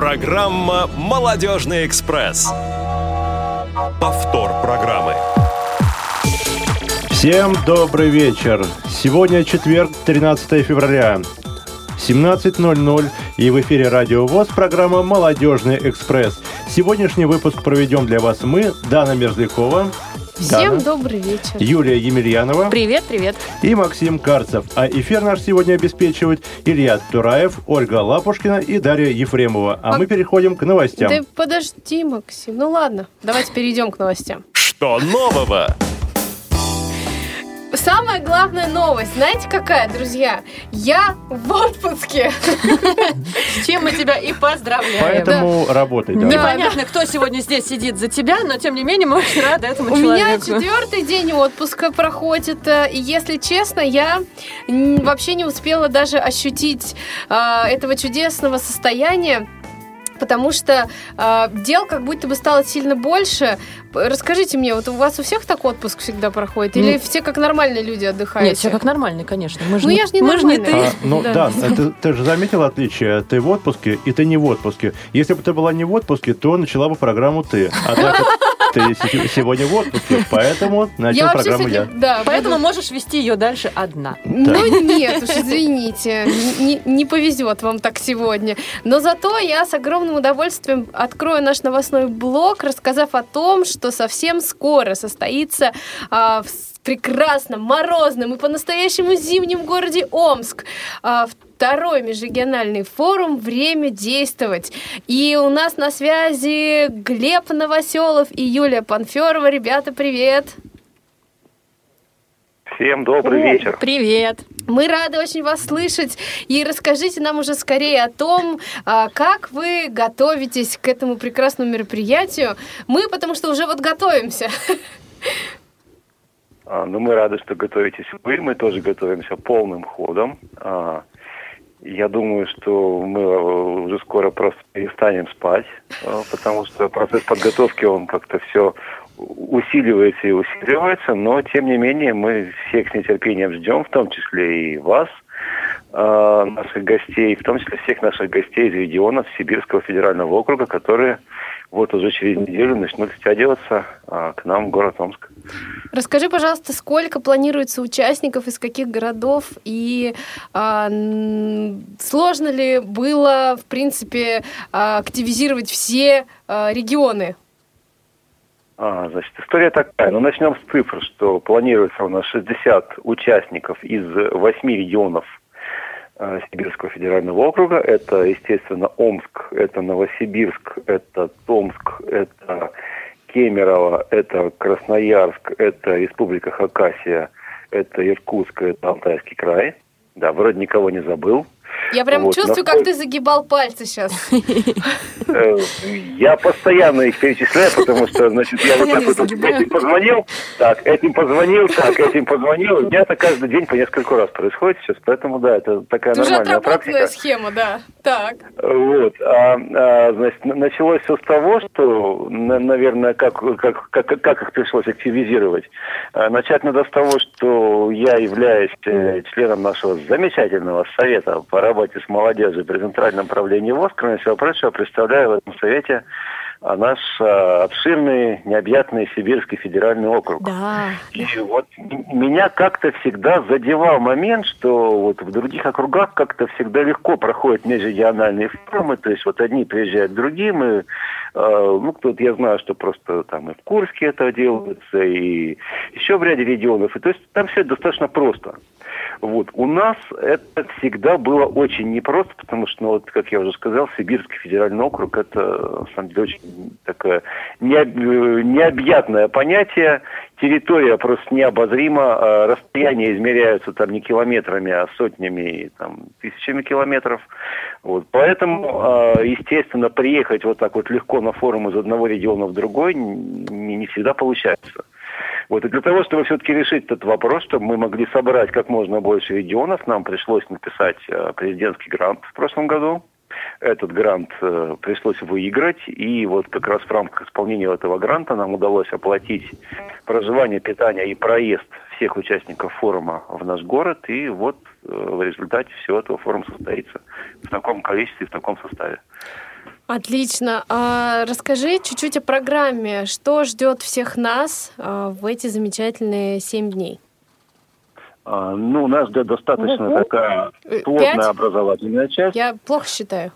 Программа «Молодежный экспресс». Повтор программы. Всем добрый вечер. Сегодня четверг, 13 февраля. 17.00 и в эфире Радио ВОЗ программа «Молодежный экспресс». Сегодняшний выпуск проведем для вас мы, Дана Мерзлякова. Всем Дана, добрый вечер. Юлия Емельянова Привет, привет. и Максим Карцев. А эфир наш сегодня обеспечивают Илья Тураев, Ольга Лапушкина и Дарья Ефремова. А мы переходим к новостям. Да подожди, Максим. Ну ладно, давайте перейдем к новостям. Что нового? Самая главная новость, знаете какая, друзья? Я в отпуске. С чем мы тебя и поздравляем. Поэтому работай. да. Непонятно, кто сегодня здесь сидит за тебя, но тем не менее мы очень рады этому У меня человеку. четвертый день отпуска проходит, э, и если честно, я вообще не успела даже ощутить э, этого чудесного состояния. Потому что э, дел как будто бы стало сильно больше. Расскажите мне, вот у вас у всех так отпуск всегда проходит? Или Нет. все как нормальные люди отдыхают? Нет, все как нормально, конечно. Мы же Ну, не, я ж не мы ж не ты. А, ну Да. да, ты, ты же заметил отличие? Ты в отпуске и ты не в отпуске. Если бы ты была не в отпуске, то начала бы программу ты. А так ты се- сегодня в отпуске, поэтому начал программу я. да, Поэтому буду- можешь вести ее дальше одна. Ну нет, уж извините, не, не повезет вам так сегодня. Но зато я с огромным удовольствием открою наш новостной блог, рассказав о том, что совсем скоро состоится а, в прекрасном, морозном и по-настоящему зимнем городе Омск а, второй межрегиональный форум «Время действовать». И у нас на связи Глеб Новоселов и Юлия Панферова. Ребята, привет! Всем добрый вечер. Привет. Мы рады очень вас слышать. И расскажите нам уже скорее о том, а, как вы готовитесь к этому прекрасному мероприятию. Мы, потому что уже вот готовимся. А, Ну, мы рады, что готовитесь вы. Мы тоже готовимся полным ходом. А, Я думаю, что мы э, уже скоро просто перестанем спать, э, потому что процесс подготовки, он как-то все усиливается и усиливается, но, тем не менее, мы всех с нетерпением ждем, в том числе и вас, э, наших гостей, в том числе всех наших гостей из регионов Сибирского федерального округа, которые вот уже через неделю начнут стягиваться а, к нам в город Омск. Расскажи, пожалуйста, сколько планируется участников, из каких городов, и а, сложно ли было, в принципе, а, активизировать все а, регионы? А, значит, история такая. Ну, начнем с цифр, что планируется у нас 60 участников из 8 регионов Сибирского федерального округа. Это, естественно, Омск, это Новосибирск, это Томск, это Кемерово, это Красноярск, это Республика Хакасия, это Иркутск, это Алтайский край. Да, вроде никого не забыл. Я прям Вот, чувствую, насколько- как ты загибал пальцы сейчас. Э, Я постоянно их перечисляю, потому что, значит, я вот так вот этим позвонил, так, этим позвонил, так, этим позвонил. У меня это каждый день по несколько раз происходит сейчас, поэтому, да, это такая уже нормальная отработанная практика. схема, да. Так. Вот. А, а, значит, началось все с того, что, на- наверное, как, как, как, как их пришлось активизировать. А, Начать надо с того, что я являюсь э, членом нашего замечательного совета по работе с молодежью при Центральном правлении ВОЗ. Кроме всего прочего, представляю в этом совете а, наш а, обширный, необъятный Сибирский федеральный округ. Да. И вот меня как-то всегда задевал момент, что вот в других округах как-то всегда легко проходят межрегиональные форумы, то есть вот одни приезжают к другим, и, э, ну, кто-то, я знаю, что просто там и в Курске это делается, и еще в ряде регионов, и то есть там все достаточно просто. Вот. У нас это всегда было очень непросто, потому что, ну, вот, как я уже сказал, Сибирский федеральный округ – это, на самом деле, очень такое э, необъятное понятие. Территория просто необозрима, а расстояния измеряются там не километрами, а сотнями, там, тысячами километров. Вот. Поэтому, а, естественно, приехать вот так вот легко на форум из одного региона в другой не, не всегда получается. Вот, и для того, чтобы все-таки решить этот вопрос, чтобы мы могли собрать как можно больше регионов, нам пришлось написать э, президентский грант в прошлом году. Этот грант э, пришлось выиграть, и вот как раз в рамках исполнения этого гранта нам удалось оплатить проживание, питание и проезд всех участников форума в наш город, и вот э, в результате всего этого форум состоится в таком количестве, в таком составе. Отлично. А, расскажи чуть-чуть о программе. Что ждет всех нас а, в эти замечательные семь дней? А, ну, нас ждет достаточно Ну, такая Э, плотная пять? образовательная часть. Я плохо считаю.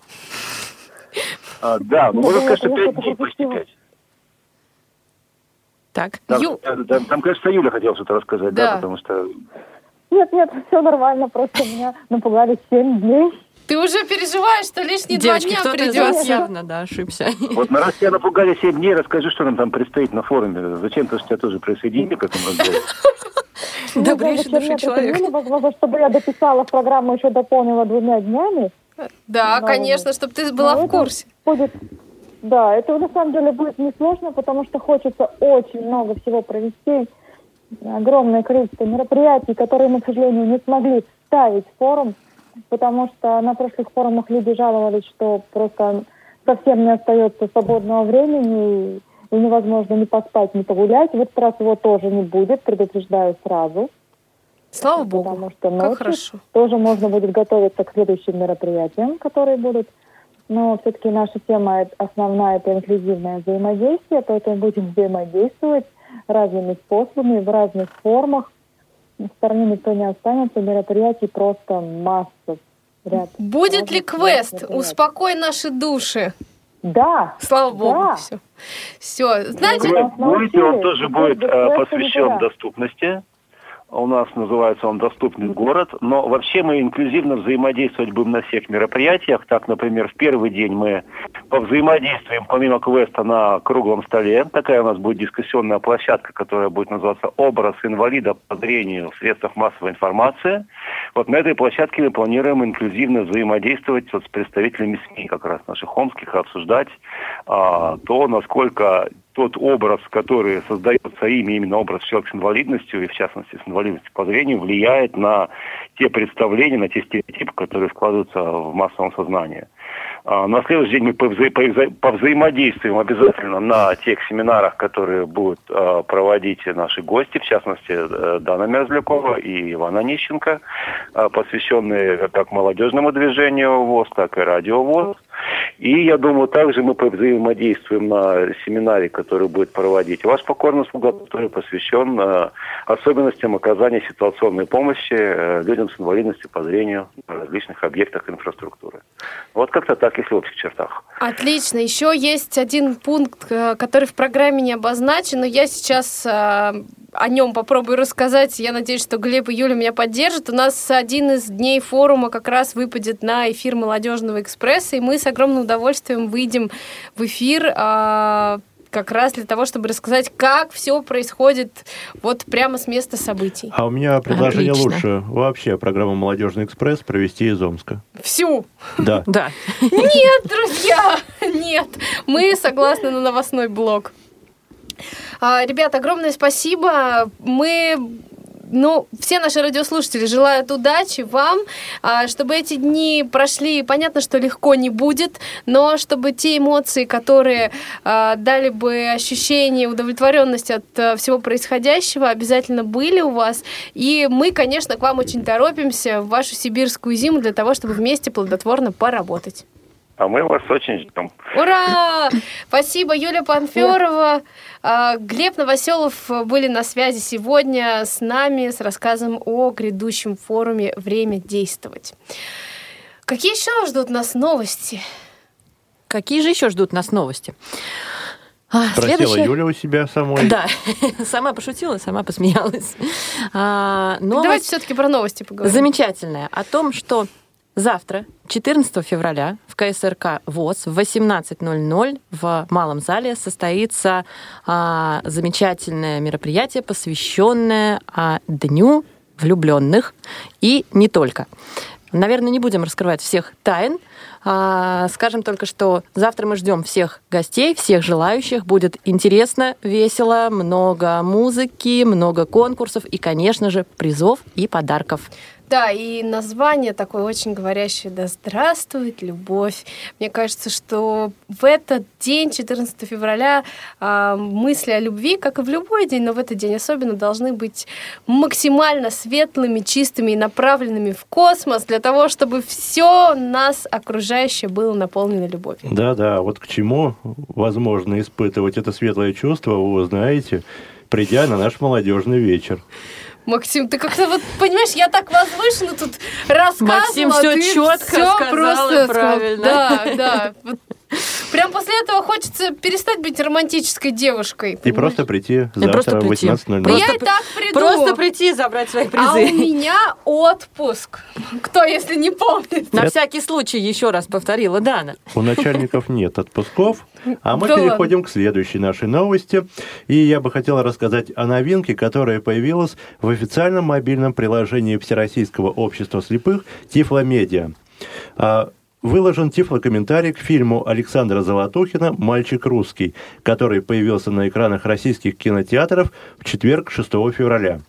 А, да, ну, можно сказать, что пять дней, почти пять. Так. Там, Ю- там, там, кажется, Юля хотела что-то рассказать, да, Да. потому что... Нет, нет, все нормально, просто меня напугали 7 дней. Ты уже переживаешь, что лишние Девочки, два дня придется. явно, да, ошибся. Вот на раз тебя напугали 7 дней, расскажи, что нам там предстоит на форуме. Зачем ты тебя тоже присоединили к этому разговору? Добрейший Ну, души человек. Возможно, чтобы я дописала программу, еще дополнила двумя днями. Да, Ну, конечно, чтобы ты была Ну, в курсе. Да, это на самом деле будет несложно, потому что хочется очень много всего провести. Огромное количество мероприятий, которые мы, к сожалению, не смогли вставить в форум, потому что на прошлых форумах люди жаловались, что просто совсем не остается свободного времени, и невозможно ни поспать, ни погулять. В этот раз его тоже не будет, предупреждаю сразу. Слава богу. Потому что Как хорошо. тоже можно будет готовиться к следующим мероприятиям, которые будут. Но все-таки наша тема основная – это инклюзивное взаимодействие, поэтому будем взаимодействовать разными способами, в разных формах. В стороне никто не останется, мероприятий просто масса. Ряд Будет ли квест? Успокой наши души. Да, Слава богу. Да. Все. Все. Знаете, Квест будет, и он тоже будет э, посвящен доступности. У нас называется он «Доступный город». Но вообще мы инклюзивно взаимодействовать будем на всех мероприятиях. Так, например, в первый день мы повзаимодействуем помимо квеста на круглом столе. Такая у нас будет дискуссионная площадка, которая будет называться «Образ инвалида по зрению в средствах массовой информации». Вот на этой площадке мы планируем инклюзивно взаимодействовать вот с представителями СМИ, как раз наших омских, обсуждать а, то, насколько тот образ, который создается ими, именно образ человека с инвалидностью, и в частности с инвалидностью по зрению, влияет на те представления, на те стереотипы, которые складываются в массовом сознании. А, На следующий день мы повза- повза- повзаимодействуем обязательно на тех семинарах, которые будут а, проводить наши гости, в частности, э, Дана Мерзлякова и Ивана Нищенко, а, посвященные как молодежному движению ВОЗ, так и радио ВОЗ. И, я думаю, также мы повзаимодействуем на семинаре, который будет проводить ваш покорный слуга, который посвящен э, особенностям оказания ситуационной помощи э, людям с инвалидностью по зрению на различных объектах инфраструктуры. Вот как-то так, если в общих чертах. Отлично. Еще есть один пункт, э, который в программе не обозначен, но я сейчас о нем попробую рассказать. Я надеюсь, что Глеб и Юля меня поддержат. У нас один из дней форума как раз выпадет на эфир Молодежного экспресса, и мы с огромным удовольствием выйдем в эфир э, как раз для того, чтобы рассказать, как все происходит вот прямо с места событий. А у меня предложение Отлично. лучше вообще программу «Молодежный экспресс» провести из Омска. Всю. Да. Да. Нет, друзья, нет. Мы согласны на новостной блок. А, Ребят, огромное спасибо. Мы ну, все наши радиослушатели желают удачи вам, а, чтобы эти дни прошли, понятно, что легко не будет, но чтобы те эмоции, которые а, дали бы ощущение удовлетворенности от а, всего происходящего, обязательно были у вас. И мы, конечно, к вам очень торопимся в вашу сибирскую зиму для того, чтобы вместе плодотворно поработать. А мы вас очень ждем. Ура! Спасибо, Юлия Панферова. А, Глеб Новоселов были на связи сегодня с нами с рассказом о грядущем форуме «Время действовать». Какие еще ждут нас новости? Какие же еще ждут нас новости? А, Спросила следующая- Юля у себя самой. Да, сама пошутила, сама посмеялась. А, новость Давайте все-таки про новости поговорим. замечательная о том, что завтра, 14 февраля, в КСРК ВОЗ в 18.00 в Малом зале состоится а, замечательное мероприятие, посвященное а, Дню влюбленных и не только. Наверное, не будем раскрывать всех тайн. А, Скажем только, что завтра мы ждем всех гостей, всех желающих. Будет интересно, весело, много музыки, много конкурсов и, конечно же, призов и подарков. Да, и название такое очень говорящее «Да здравствует любовь». Мне кажется, что в этот день, 14 февраля, а, мысли о любви, как и в любой день, но в этот день особенно, должны быть максимально светлыми, чистыми и направленными в космос для того, чтобы все нас окружающее было наполнено любовью. Да-да, вот к чему возможно испытывать это светлое чувство, вы узнаете, придя на наш молодежный вечер. Максим, ты как-то вот, понимаешь, я так возвышенно тут рассказывала. Максим все четко всё сказал просто и правильно. Да, да. Вот Прям после этого хочется перестать быть романтической девушкой. И понимаешь? просто прийти И просто завтра в прийти. 18.00. Да я Просто и так приду. Просто прийти и забрать свои А у призы. меня отпуск. Кто, если не помнит? На всякий случай еще раз повторила Дана. У начальников нет отпусков, а мы Да переходим к следующей нашей новости. И я бы хотел рассказать о новинке, которая появилась в официальном мобильном приложении Всероссийского общества слепых Тифломедиа. Выложен тифлокомментарий к фильму Александра Золотухина «Мальчик русский», который появился на экранах российских кинотеатров в четверг 6 февраля.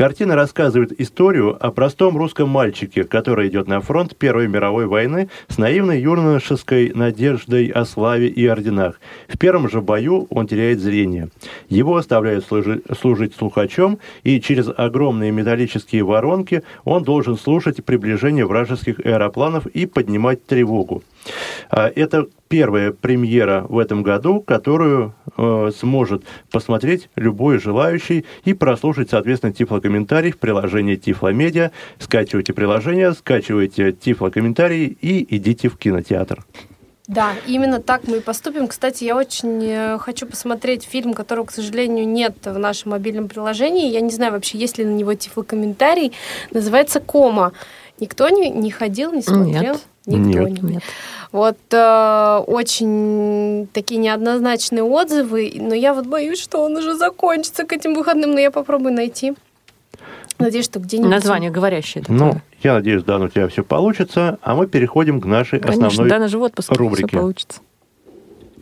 Картина рассказывает историю о простом русском мальчике, который идет на фронт Первой мировой войны с наивной юношеской надеждой о славе и орденах. В первом же бою он теряет зрение. Его оставляют служи- служить слухачом, и через огромные металлические воронки он должен слушать приближение вражеских аэропланов и поднимать тревогу. А, Это первая премьера в этом году, которую э, сможет посмотреть любой желающий и прослушать, соответственно, тифлокомментарий в приложении Тифломедиа. Скачивайте приложение, скачивайте тифлокомментарий и идите в кинотеатр. Да, именно так мы и поступим. Кстати, я очень э, хочу посмотреть фильм, которого, к сожалению, нет в нашем мобильном приложении. Я не знаю вообще, есть ли на него тифлокомментарий. Называется «Кома». Никто не, не ходил, не смотрел? Нет. Никто Нет. не. Вот э, очень такие неоднозначные отзывы, но я вот боюсь, что он уже закончится к этим выходным, но я попробую найти. Надеюсь, что где-нибудь... Название говорящее такое. Ну, я надеюсь, Дан, у тебя все получится, а мы переходим к нашей Конечно, основной Дана же в отпуске, рубрике. все получится.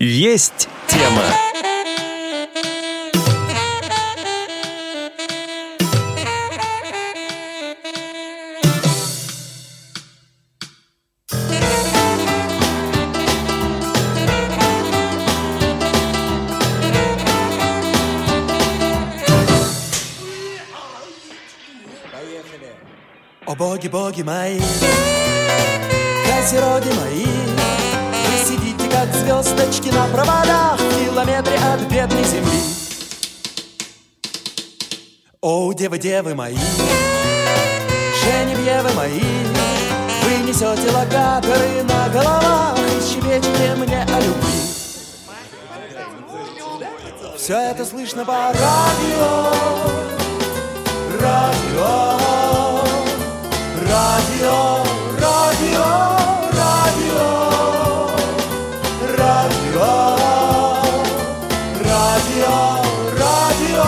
Есть тема. О боги, боги мои, козероги мои, Вы сидите, как звездочки на проводах В километре от бедной земли. О, девы, девы мои, Женевьевы мои, Вы несете локаторы на головах И щебечете мне о любви. Все это слышно по радио, радио. Радио, радио, радио, радио, радио, радио.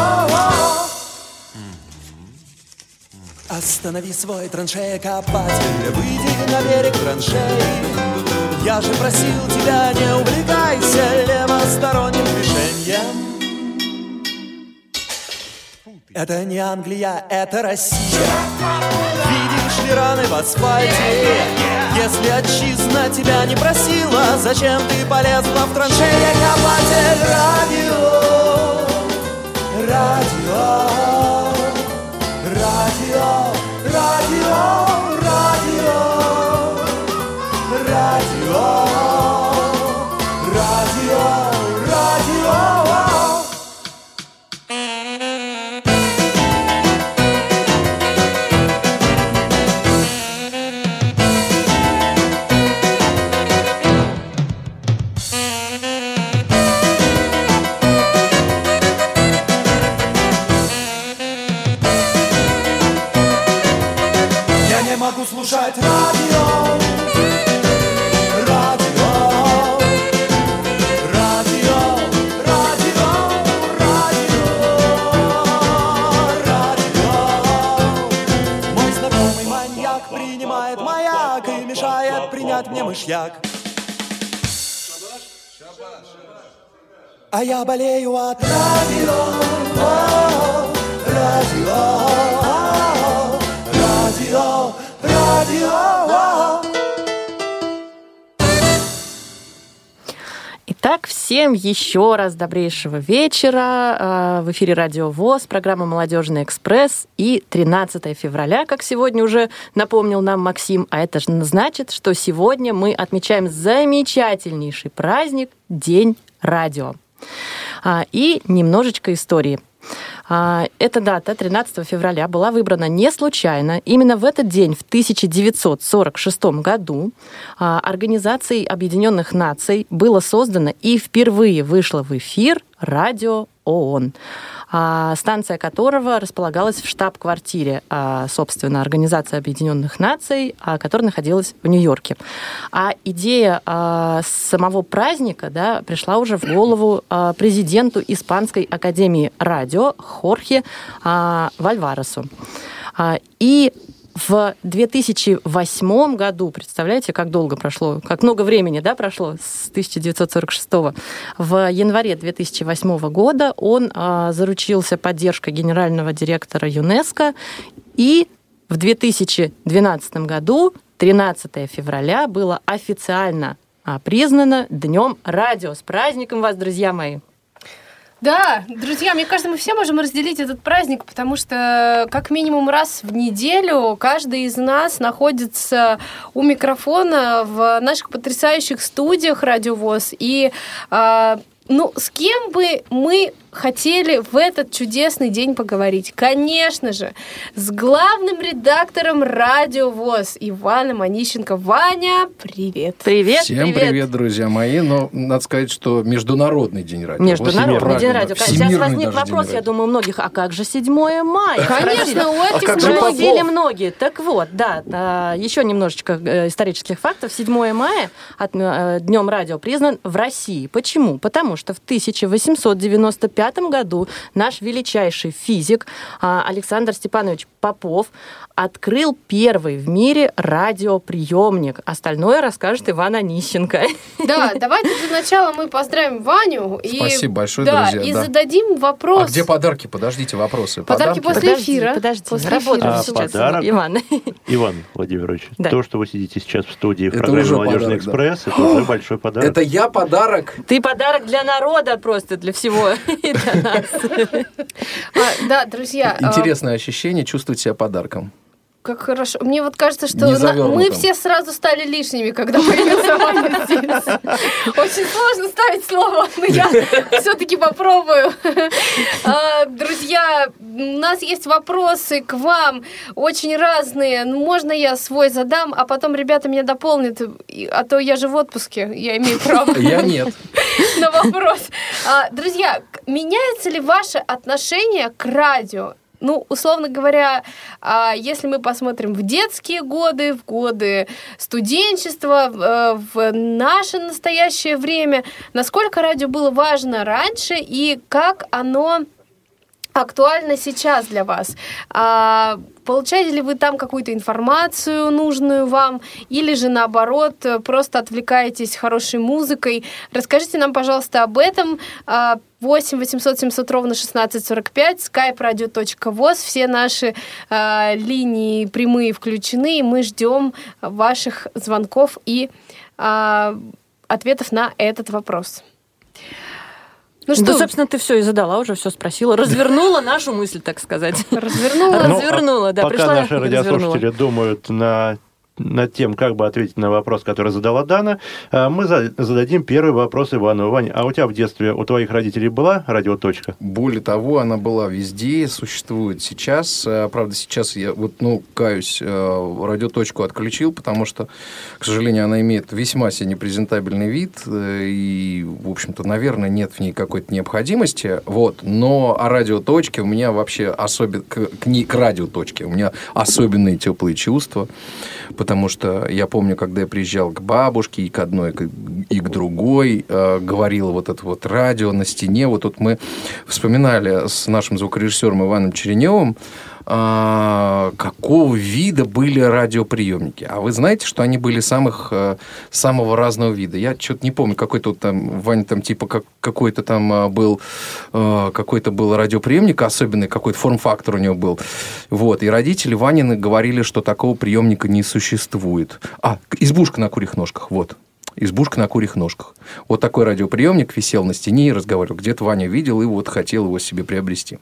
Останови свой траншея-копатель, выйди на берег траншеи. Я же просил тебя, не увлекайся левосторонним движением. Это не Англия, это Россия. Видишь ли раны в асфальте? Если отчизна тебя не просила, зачем ты полезла в траншеи копатель? Радио, радио, мышьяк. А я болею от радио. Радио. Итак, всем еще раз добрейшего вечера. А, В эфире Радио ВОЗ, программа «Молодежный экспресс» и 13 февраля, как сегодня уже напомнил нам Максим. А это же значит, что сегодня мы отмечаем замечательнейший праздник День радио. А, И немножечко истории. А, Эта дата, 13 февраля, была выбрана не случайно. Именно в этот день, в 1946 году, а, Организацией Объединенных Наций было создано и впервые вышло в эфир радио ООН, станция которого располагалась в штаб-квартире, а, собственно, Организации Объединенных Наций, а, которая находилась в Нью-Йорке. А идея а, самого праздника да, пришла уже в голову а, президенту Испанской Академии радио Хорхе а, Вальваресу. А, И в 2008 году, представляете, как долго прошло, как много времени да, прошло с 1946 в январе 2008 года он а, заручился поддержкой генерального директора ЮНЕСКо, и в 2012 году, 13 февраля, было официально а, признано Днем радио. С праздником вас, друзья мои! Да, друзья, мне кажется, мы все можем разделить этот праздник, потому что как минимум раз в неделю каждый из нас находится у микрофона в наших потрясающих студиях Радиовоз. И а, ну, с кем бы мы хотели в этот чудесный день поговорить? Конечно же, с главным редактором Радио ВОЗ Иваном Онищенко. Ваня, привет. Привет, Всем привет. друзья мои. Но надо сказать, что Международный день радио. Международный день радио. Сейчас возник вопрос, я думаю, у многих, а как же 7 мая? Конечно, у этих многих- Спросили многие. Так вот, да, а, еще немножечко э, исторических фактов. 7 мая э, Днем радио признан в России. Почему? Потому что в 1895 году наш величайший физик а, Александр Степанович Попов открыл первый в мире радиоприемник. Остальное расскажет Иван Онищенко. Да, давайте для начала мы поздравим Ваню. и- Спасибо большое, да, друзья, И да. зададим вопрос. А где подарки? Подождите, вопросы. Подарки после Подожди, эфира. Подожди, После работаем эфира. А, сейчас, подарок? Иван. Иван Владимирович, Да. то, что вы сидите сейчас в студии в Это программе уже «Молодежный подарок, да. экспресс», это уже большой подарок. Это я подарок. Ты подарок для народа просто, для всего. и для нас. А, да, друзья. а, Интересное ощущение чувствовать себя подарком. Как хорошо. Мне вот кажется, что на- мы все сразу стали лишними, когда появился Ваня здесь. Очень сложно ставить слово, но я все-таки попробую. А, Друзья, у нас есть вопросы к вам, очень разные. Ну, Можно я свой задам, а потом ребята меня дополнят, а то я же в отпуске, я имею право Я нет. на вопрос. А, Друзья, меняется ли ваше отношение к радио? Ну, условно говоря, а, если мы посмотрим в детские годы, в годы студенчества, э, в наше настоящее время, насколько радио было важно раньше и как оно актуально сейчас для вас? А, получаете ли вы там какую-то информацию нужную вам, или же наоборот э, просто отвлекаетесь хорошей музыкой? Расскажите нам, пожалуйста, об этом. А, 8 800 700 ровно 1645, skype radio.voz, все наши а, линии прямые включены, и мы ждем ваших звонков и а, ответов на этот вопрос. Ну Да, что, собственно, ты все и задала, уже все спросила. Развернула нашу мысль, так сказать. развернула? Ну, развернула, а да, Пока наши радиослушатели думают на над тем, как бы ответить на вопрос, который задала Дана, а, мы за- зададим первый вопрос Ивану. Ваня, а у тебя в детстве, у твоих родителей была радиоточка? Более того, она была везде, существует сейчас. Э, Правда, сейчас я вот, ну, каюсь, э, радиоточку отключил, потому что, к сожалению, она имеет весьма себе непрезентабельный вид, э, и, в общем-то, наверное, нет в ней какой-то необходимости. Вот. Но о радиоточке у меня вообще особенно... К, к к радиоточке у меня особенные теплые чувства, потому что я помню, когда я приезжал к бабушке и к одной, и к другой, э, говорила вот это вот радио на стене. Вот тут мы вспоминали с нашим звукорежиссером Иваном Череневым какого вида были радиоприемники. А вы знаете, что они были самых, э, самого разного вида? Я что-то не помню, какой-то там, Ваня, там типа как, какой-то там а, был, э, какой-то был радиоприемник особенный, какой-то форм-фактор у него был. Вот. И родители Ванины говорили, что такого приемника не существует. А, избушка на курьих ножках, вот избушка на курьих ножках. Вот такой радиоприемник висел на стене и разговаривал. Где-то Ваня видел и вот хотел его себе приобрести.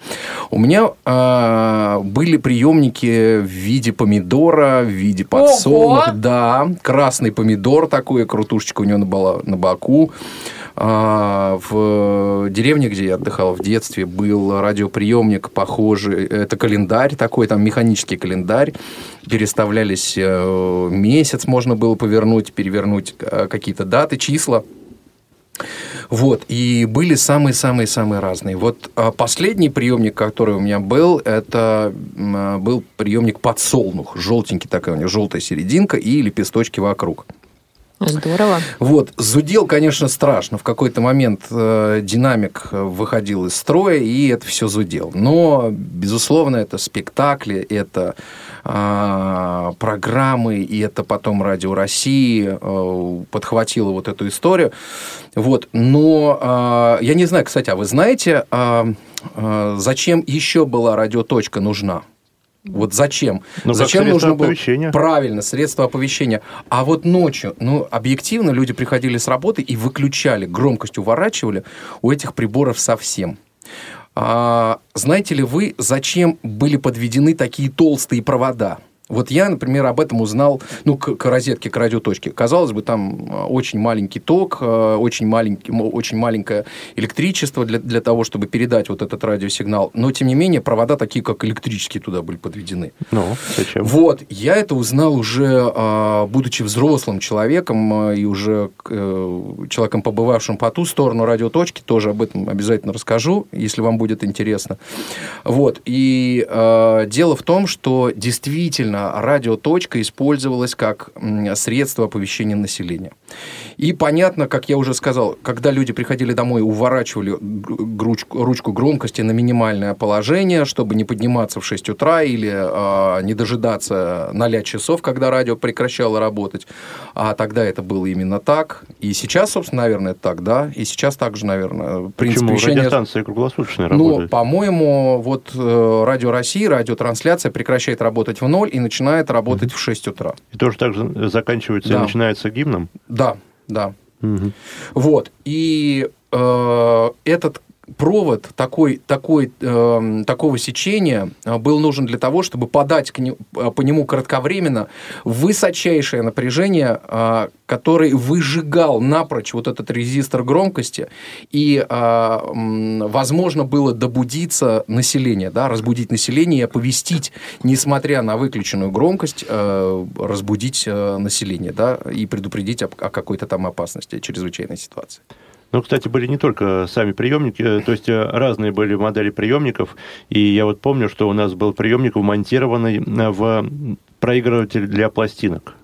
У меня э, были приемники в виде помидора, в виде подсолнуха. Да, красный помидор такой, крутушечка у него была на боку. А, в деревне, где я отдыхал в детстве, был радиоприемник похожий. Это календарь такой, там механический календарь. Переставлялись э, месяц, можно было повернуть, перевернуть э, какие-то даты, числа. Вот, и были самые-самые-самые разные. Вот а, последний приемник, который у меня был, это был приемник подсолнух. Желтенький такая у него, желтая серединка и лепесточки вокруг. Здорово. Вот. Зудел, конечно, страшно. В какой-то момент э, динамик выходил из строя, и это все зудел. Но, безусловно, это спектакли, это э, программы, и это потом Радио России э, подхватило вот эту историю. Вот. Но э, я не знаю, кстати, а вы знаете, э, э, зачем еще была радиоточка нужна? Вот зачем? Ну, зачем нужно было оповещения. правильно средства оповещения? А вот ночью, ну объективно люди приходили с работы и выключали громкость, уворачивали у этих приборов совсем. А, знаете ли вы, зачем были подведены такие толстые провода? Вот я, например, об этом узнал, ну, к, к розетке, к радиоточке. Казалось бы, там э, очень маленький ток, э, очень, маленький, очень маленькое электричество для, для того, чтобы передать вот этот радиосигнал. Но, тем не менее, провода такие, как электрические, туда были подведены. Ну, зачем? Вот, я это узнал уже, а, будучи взрослым человеком и уже э, человеком, побывавшим по ту сторону радиоточки, тоже об этом обязательно расскажу, если вам будет интересно. Вот, и дело в том, что действительно радиоточка использовалась как средство оповещения населения. И понятно, как я уже сказал, когда люди приходили домой, уворачивали ручку, ручку громкости на минимальное положение, чтобы не подниматься в 6 утра или э, не дожидаться 0 часов, когда радио прекращало работать. А тогда это было именно так. И сейчас, собственно, наверное, это так, да. И сейчас также, наверное, принцип Почему? вещания... Радиостанция круглосуточная Ну, работает. по-моему, вот э, Радио России, радиотрансляция прекращает работать в ноль и начинает работать в 6 утра. И тоже так же заканчивается Да. и начинается гимном. Да, да. Мгм. Вот. И э, этот провод такой, такой, э, такого сечения э, был нужен для того, чтобы подать к не- э, по нему кратковременно высочайшее напряжение, э, который выжигал напрочь вот этот резистор громкости, и э, возможно было добудиться население, да, разбудить население и оповестить, несмотря на выключенную громкость, э, разбудить э, население, да, и предупредить о, о какой-то там опасности, чрезвычайной ситуации. Ну, кстати, были не только сами приемники, э, то есть э, разные были модели приемников. И я вот помню, что у нас был приемник, вмонтированный э, в проигрыватель для пластинок.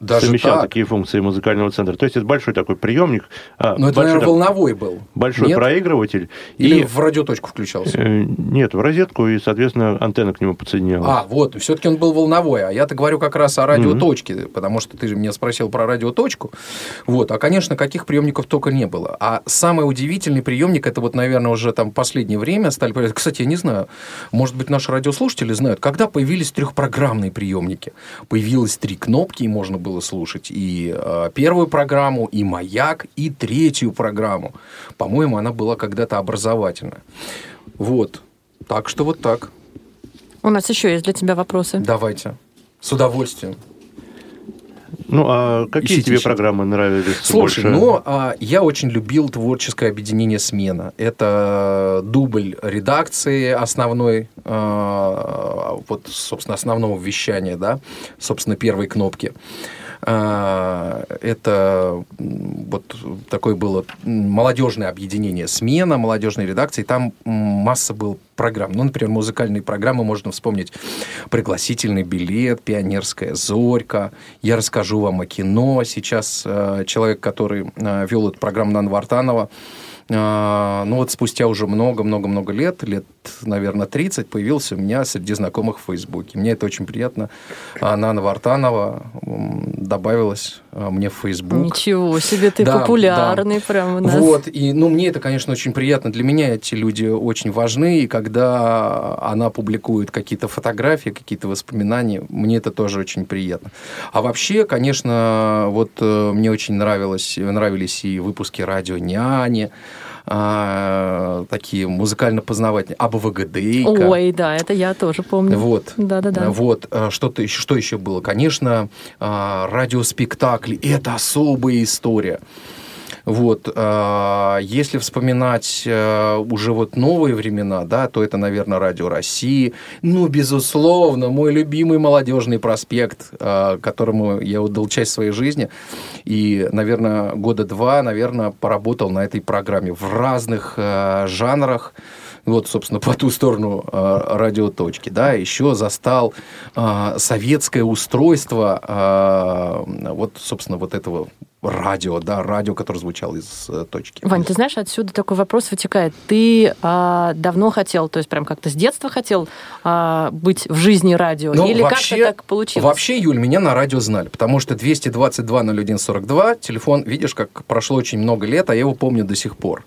Даже совмещал так? такие функции музыкального центра. То есть это большой такой приемник, а, Ну, это, наверное, волновой был. большой Нет? проигрыватель. Или и, в радиоточку включался? э, нет, в розетку, и, соответственно, антенна к нему подсоединялась. А, вот, все-таки он был волновой. А я-то говорю как раз о радиоточке, потому что ты же меня спросил про радиоточку. Вот, а, конечно, каких приемников только не было. А самый удивительный приемник, это вот, наверное, уже там последнее время стали появляться. Кстати, я не знаю, может быть, наши радиослушатели знают, когда появились трехпрограммные приемники. Появилось три кнопки, и можно было слушать и э, первую программу, и маяк, и третью программу. По-моему, она была когда-то образовательная. Вот. Так что вот так. У нас еще есть для тебя вопросы. Давайте. С удовольствием. Ну, а какие тебе программы нравились Слушай, больше? ну, а, я очень любил творческое объединение «Смена». Это дубль редакции основной, а, вот, собственно, основного вещания, да, собственно, первой кнопки. А, Это м, вот такое было молодежное объединение «Смена», молодежной редакции. Там масса был программ. Ну, например, музыкальные программы можно вспомнить «Пригласительный билет», «Пионерская зорька». Я расскажу вам о кино. Сейчас э, человек, который э, вел эту программу Нана Вартанова, ну вот спустя уже много-много-много лет, лет, наверное, 30, появился у меня среди знакомых в Фейсбуке. Мне это очень приятно. Нана Вартанова добавилась а, мне в Фейсбук. Ничего себе, ты да, популярный да. прям у нас. Вот, и, ну, мне это, конечно, очень приятно. Для меня эти люди очень важны, и когда она публикует какие-то фотографии, какие-то воспоминания, мне это тоже очень приятно. А вообще, конечно, вот э, мне очень нравилось, нравились и выпуски радио «Няни», а, такие музыкально-познавательные, АБВГД. Ой, да, это я тоже помню. Вот. Да-да-да. Вот. А, что-то, что еще было? Конечно, а, радиоспектакли. Это особая история. Вот. А, если вспоминать э, уже вот новые времена, да, то это, наверное, Радио России. Ну, безусловно, мой любимый молодежный проспект, э, которому я отдал часть своей жизни. И, наверное, года два, наверное, поработал на этой программе в разных э, жанрах вот, собственно, по ту сторону э, радиоточки, да, еще застал э, советское устройство, э, вот, собственно, вот этого радио, да, радио, которое звучало из э, точки. Вань, ты знаешь, отсюда такой вопрос вытекает. Ты а, давно хотел, то есть прям как-то с детства хотел а, быть в жизни радио? Ну, Или вообще, как-то так получилось? Вообще, Юль, меня на радио знали, потому что 222-01-42, телефон, видишь, как прошло очень много лет, а я его помню до сих пор.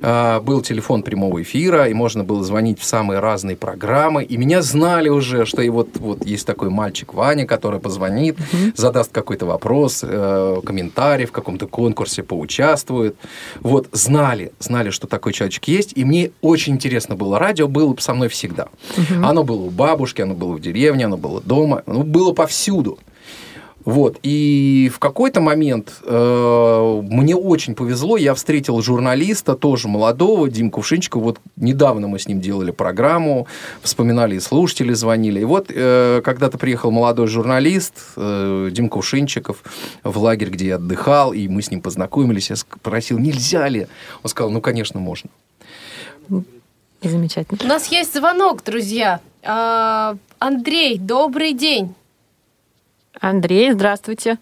А, был телефон прямого эфира, и можно было звонить в самые разные программы, и меня знали уже, что и вот, вот есть такой мальчик Ваня, который позвонит, mm-hmm. задаст какой-то вопрос, э, комментарий, комментарий, в каком-то конкурсе поучаствует. Вот, знали, знали, что такой человечек есть. И мне очень интересно было. Радио было со мной всегда. Угу. Оно было у бабушки, оно было в деревне, оно было дома, оно было повсюду. Вот. И в какой-то момент э, мне очень повезло, я встретил журналиста, тоже молодого, Дим Кувшинчика. Вот недавно мы с ним делали программу, вспоминали и слушатели звонили. И вот э, когда-то приехал молодой журналист э, Дим Кувшинчиков в лагерь, где я отдыхал, и мы с ним познакомились. Я спросил, нельзя ли? Он сказал, ну, конечно, можно. Замечательно. У нас есть звонок, друзья. А, Андрей, добрый день. Андрей, здравствуйте.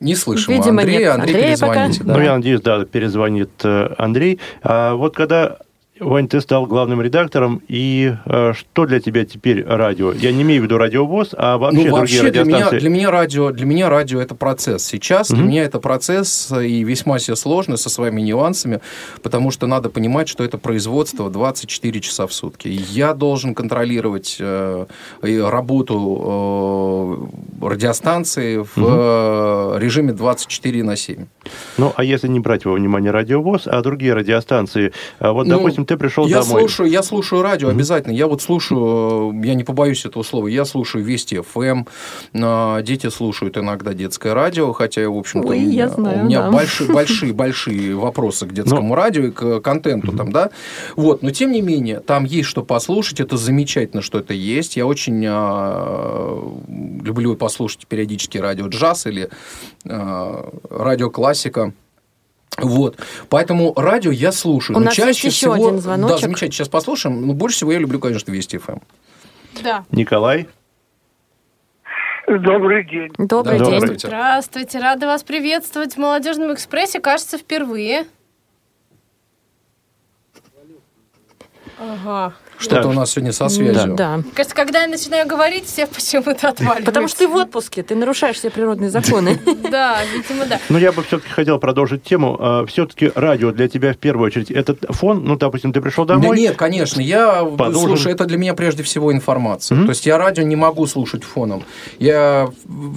Не слышим Видимо, Андрея. Нет. Андрей, Андрей перезвоните. Да. Ну, я надеюсь, да, перезвонит э, Андрей. А вот когда Вань, ты стал главным редактором, и э, что для тебя теперь радио? Я не имею в виду радиовоз, а вообще, ну, вообще другие для меня, для меня радио, для меня радио это процесс. Сейчас угу. для меня это процесс и весьма себе сложный со своими нюансами, потому что надо понимать, что это производство 24 часа в сутки. Я должен контролировать э, работу э, радиостанции в угу. режиме 24 на 7. Ну, а если не брать во внимание радиовоз, а другие радиостанции, а вот, ну, допустим, ты пришел я домой. Слушаю, я слушаю радио mm-hmm. обязательно. Я вот слушаю, я не побоюсь этого слова, я слушаю Вести ФМ. А, дети слушают иногда детское радио, хотя, в общем-то, Ой, у меня, знаю, у меня да. большие, большие, большие вопросы к детскому Но... радио и к контенту mm-hmm. там, да. Вот, но тем не менее, там есть что послушать. Это замечательно, что это есть. Я очень люблю послушать периодически радио джаз или радио классика. Вот. Поэтому радио я слушаю. У но нас чаще есть еще всего... один звоночек. Да, замечательно. Сейчас послушаем. Но больше всего я люблю, конечно, Вести ФМ. Да. Николай? Добрый день. Добрый да, день. Здравствуйте. Здравствуйте. Рада вас приветствовать в «Молодежном экспрессе». Кажется, впервые. Ага. Что-то да. у нас сегодня со связью. Да. да. Кажется, когда я начинаю говорить, все почему-то отваливаются. Потому что ты в отпуске, ты нарушаешь все природные законы. Да, видимо, да. Но я бы все-таки хотел продолжить тему. А, все-таки радио для тебя в первую очередь этот фон, ну, допустим, ты пришел домой. Да нет, конечно. Я, слушай, это для меня прежде всего информация. То есть я радио не могу слушать фоном. Я,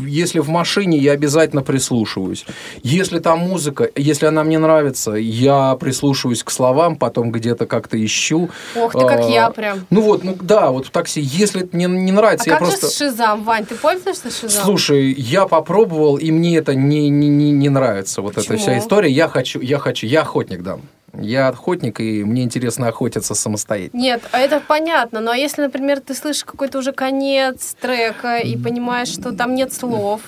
если в машине, я обязательно прислушиваюсь. Если там музыка, если она мне нравится, я прислушиваюсь к словам, потом где-то как-то ищу. Ох ты, как я прям. Ну вот, ну да, вот в такси. Если мне не нравится, а я как просто... же с Шизам, Вань? Ты пользуешься Шизам? Слушай, я попробовал, и мне это не, не, не, не нравится. Вот Почему? эта вся история. Я хочу, я хочу, я охотник, да. Я охотник, и мне интересно охотиться самостоятельно. Нет, а это понятно. Но если, например, ты слышишь какой-то уже конец трека и понимаешь, что там нет слов,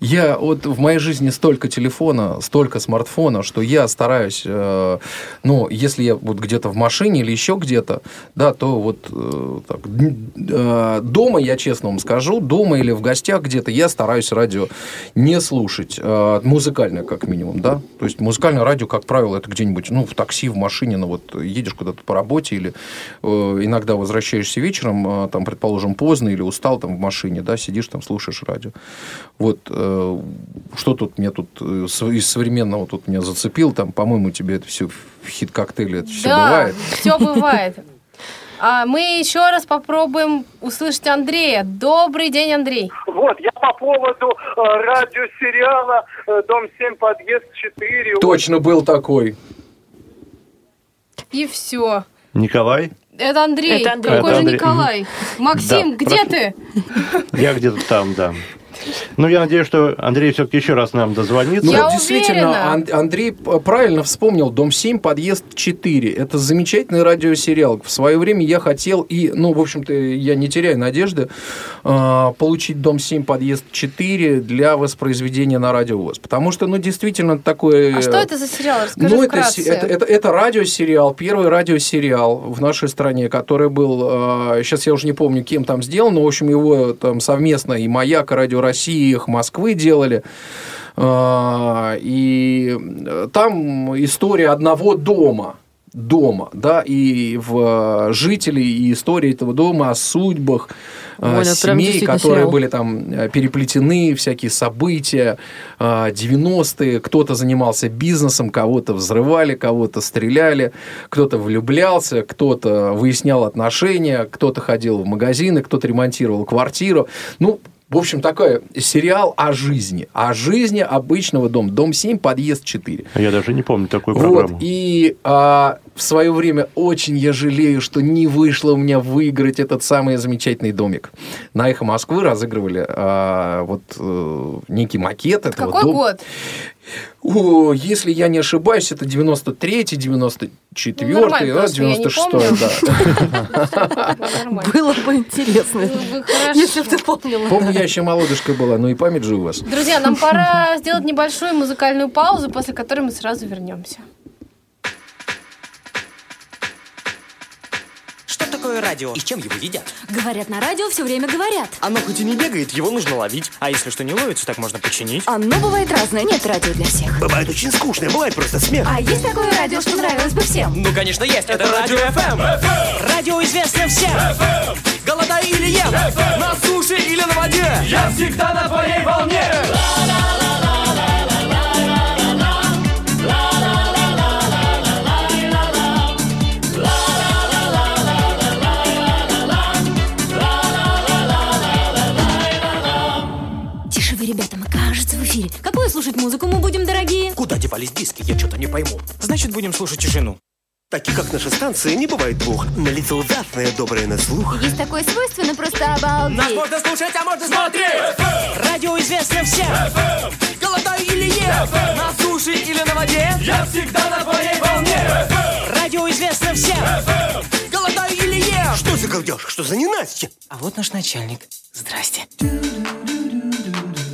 я вот в моей жизни столько телефона, столько смартфона, что я стараюсь, э, ну, если я вот где-то в машине или еще где-то, да, то вот э, так, э, дома, я честно вам скажу, дома или в гостях где-то я стараюсь радио не слушать, э, музыкальное как минимум, да, то есть музыкальное радио, как правило, это где-нибудь, ну, в такси, в машине, ну, вот едешь куда-то по работе или э, иногда возвращаешься вечером, э, там, предположим, поздно или устал там в машине, да, сидишь там, слушаешь радио. Вот Э, что тут мне тут э, из современного тут меня зацепил, там, по-моему, тебе это все в хит-коктейле, это все да, бывает. все бывает. А мы еще раз попробуем услышать Андрея. Добрый день, Андрей. Вот, я по поводу э, радиосериала э, «Дом 7, подъезд 4». Точно вот. был такой. И все. Николай? Это Андрей. Это Андрей. Какой Это же Андрей. Николай? Максим, да, где прошу. ты? Я где-то там, да. Ну, я надеюсь, что Андрей все-таки еще раз нам дозвонится. Ну, я действительно, уверена. Андрей правильно вспомнил. Дом 7, подъезд 4. Это замечательный радиосериал. В свое время я хотел и, ну, в общем-то, я не теряю надежды, а, получить Дом 7, подъезд 4 для воспроизведения на радио ВОЗ. Потому что, ну, действительно, такое... А что это за сериал? Расскажи ну, это, это, это, это радиосериал, первый радиосериал в нашей стране, который был, а, сейчас я уже не помню, кем там сделан, но, в общем, его там совместно и «Маяк», и «Радио России, их Москвы делали. А, и там история одного дома дома, да, и в а, жителей, и истории этого дома, о судьбах а, Ой, семей, которые сериал. были там переплетены, всякие события, 90-е, кто-то занимался бизнесом, кого-то взрывали, кого-то стреляли, кто-то влюблялся, кто-то выяснял отношения, кто-то ходил в магазины, кто-то ремонтировал квартиру. Ну, в общем, такой сериал о жизни. О жизни обычного дома. Дом 7, подъезд 4. А я даже не помню такую программу. Вот, и а, в свое время очень я жалею, что не вышло у меня выиграть этот самый замечательный домик. На «Эхо Москвы» разыгрывали а, вот э, некий макет этого Какой дома. год? О, если я не ошибаюсь, это 93-й, 94-й, ну, 96-й. Было бы интересно, если бы ты помнила. Помню, я еще молодушкой была, но и память же у вас. Друзья, нам пора сделать небольшую музыкальную паузу, после которой мы сразу вернемся. такое радио и чем его едят? Говорят, на радио все время говорят. Оно хоть и не бегает, его нужно ловить. А если что не ловится, так можно починить. Оно бывает разное, нет радио для всех. Бывает очень скучное, бывает просто смех. А есть такое радио, что нравилось бы всем? Ну, конечно, есть. Это, Это радио FM. FM. Эм. Эм. Радио известно всем. FM. Эм. Голодаю или ем. FM. На суше или на воде. Я всегда на твоей волне. Ла-ла-ла. слушать музыку мы будем, дорогие? Куда девались диски, я что-то не пойму. Значит, будем слушать тишину. Таких, как наша станция, не бывает двух. На лицо ужасное, доброе на слух. Есть такое свойство, но просто обалдеть. Нас можно слушать, а можно смотреть. FM. Эм. Радио известно всем. FM. Эм. Голодаю или ем. FM. Эм. На суше или на воде. Я всегда на твоей волне. Радио известно всем. FM. Голодаю или ем. Что за галдеж? Что за ненастье? А вот наш начальник. Здрасте. Ду -ду -ду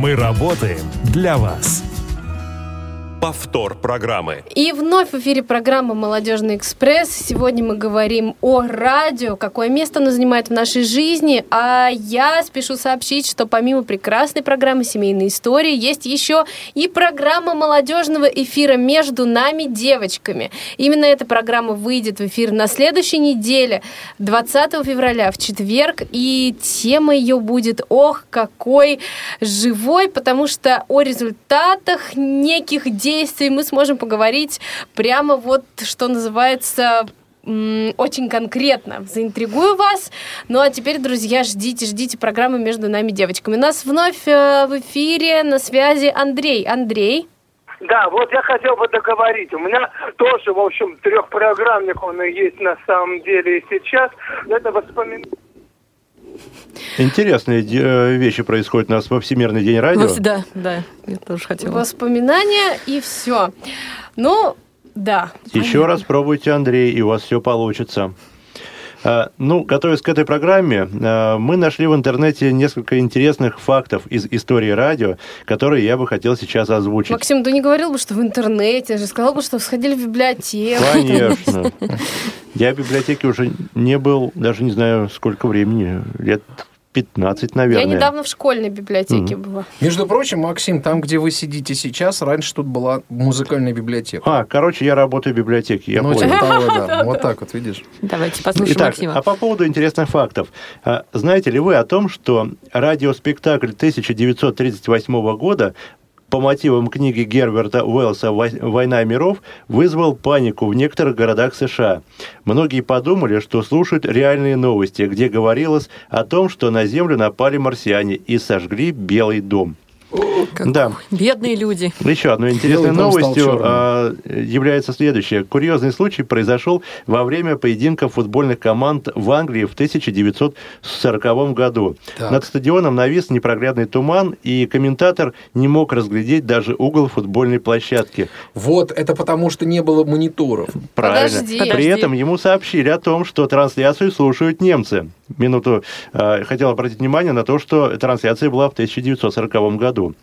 Мы работаем для вас. Повтор программы. И вновь в эфире программа «Молодежный экспресс». Сегодня мы говорим о радио, какое место оно занимает в нашей жизни. А я спешу сообщить, что помимо прекрасной программы «Семейные истории» есть еще и программа молодежного эфира «Между нами девочками». Именно эта программа выйдет в эфир на следующей неделе, 20 февраля, в четверг. И тема ее будет, ох, какой живой, потому что о результатах неких действий мы сможем поговорить прямо вот, что называется, очень конкретно. Заинтригую вас. Ну а теперь, друзья, ждите, ждите программы «Между нами девочками». У нас вновь э, в эфире на связи Андрей. Андрей. Да, вот я хотел бы договорить. У меня тоже, в общем, трехпрограммник он и есть на самом деле и сейчас. Это воспоминание. Интересные э, вещи происходят у нас во Всемирный день радио. Да, да, я тоже хотела. Воспоминания и все. Ну, да. Еще раз пробуйте, Андрей, и у вас все получится. А, Ну, готовясь к этой программе, а, мы нашли в интернете несколько интересных фактов из истории радио, которые я бы хотел сейчас озвучить. Максим, ты не говорил бы, что в интернете, же сказал бы, что сходили в библиотеку. Конечно. Я в библиотеке уже не был, даже не знаю, сколько времени, лет 15, Я наверное. недавно в школьной библиотеке была. Между прочим, Максим, там, где вы сидите сейчас, раньше тут была музыкальная библиотека. А, короче, я работаю в библиотеке, я ну, понял. типа того, да. Вот так вот, видишь. Давайте послушаем Итак, Максима. а по поводу интересных фактов. А, Знаете ли вы о том, что радиоспектакль 1938 года по мотивам книги Герберта Уэллса «Вой- «Война миров» вызвал панику в некоторых городах США. Многие подумали, что слушают реальные новости, где говорилось о том, что на Землю напали марсиане и сожгли Белый дом. Да. Бедные люди. Еще одной интересной новостью а, является следующее. Курьезный случай произошел во время поединка футбольных команд в Англии в 1940 году. Так. Над стадионом навис непроглядный туман, и комментатор не мог разглядеть даже угол футбольной площадки. Вот, это потому, что не было мониторов. Правильно. Подожди. При Подожди. этом ему сообщили о том, что трансляцию слушают немцы. Минуту э, хотел обратить внимание на то, что трансляция была в 1940 году.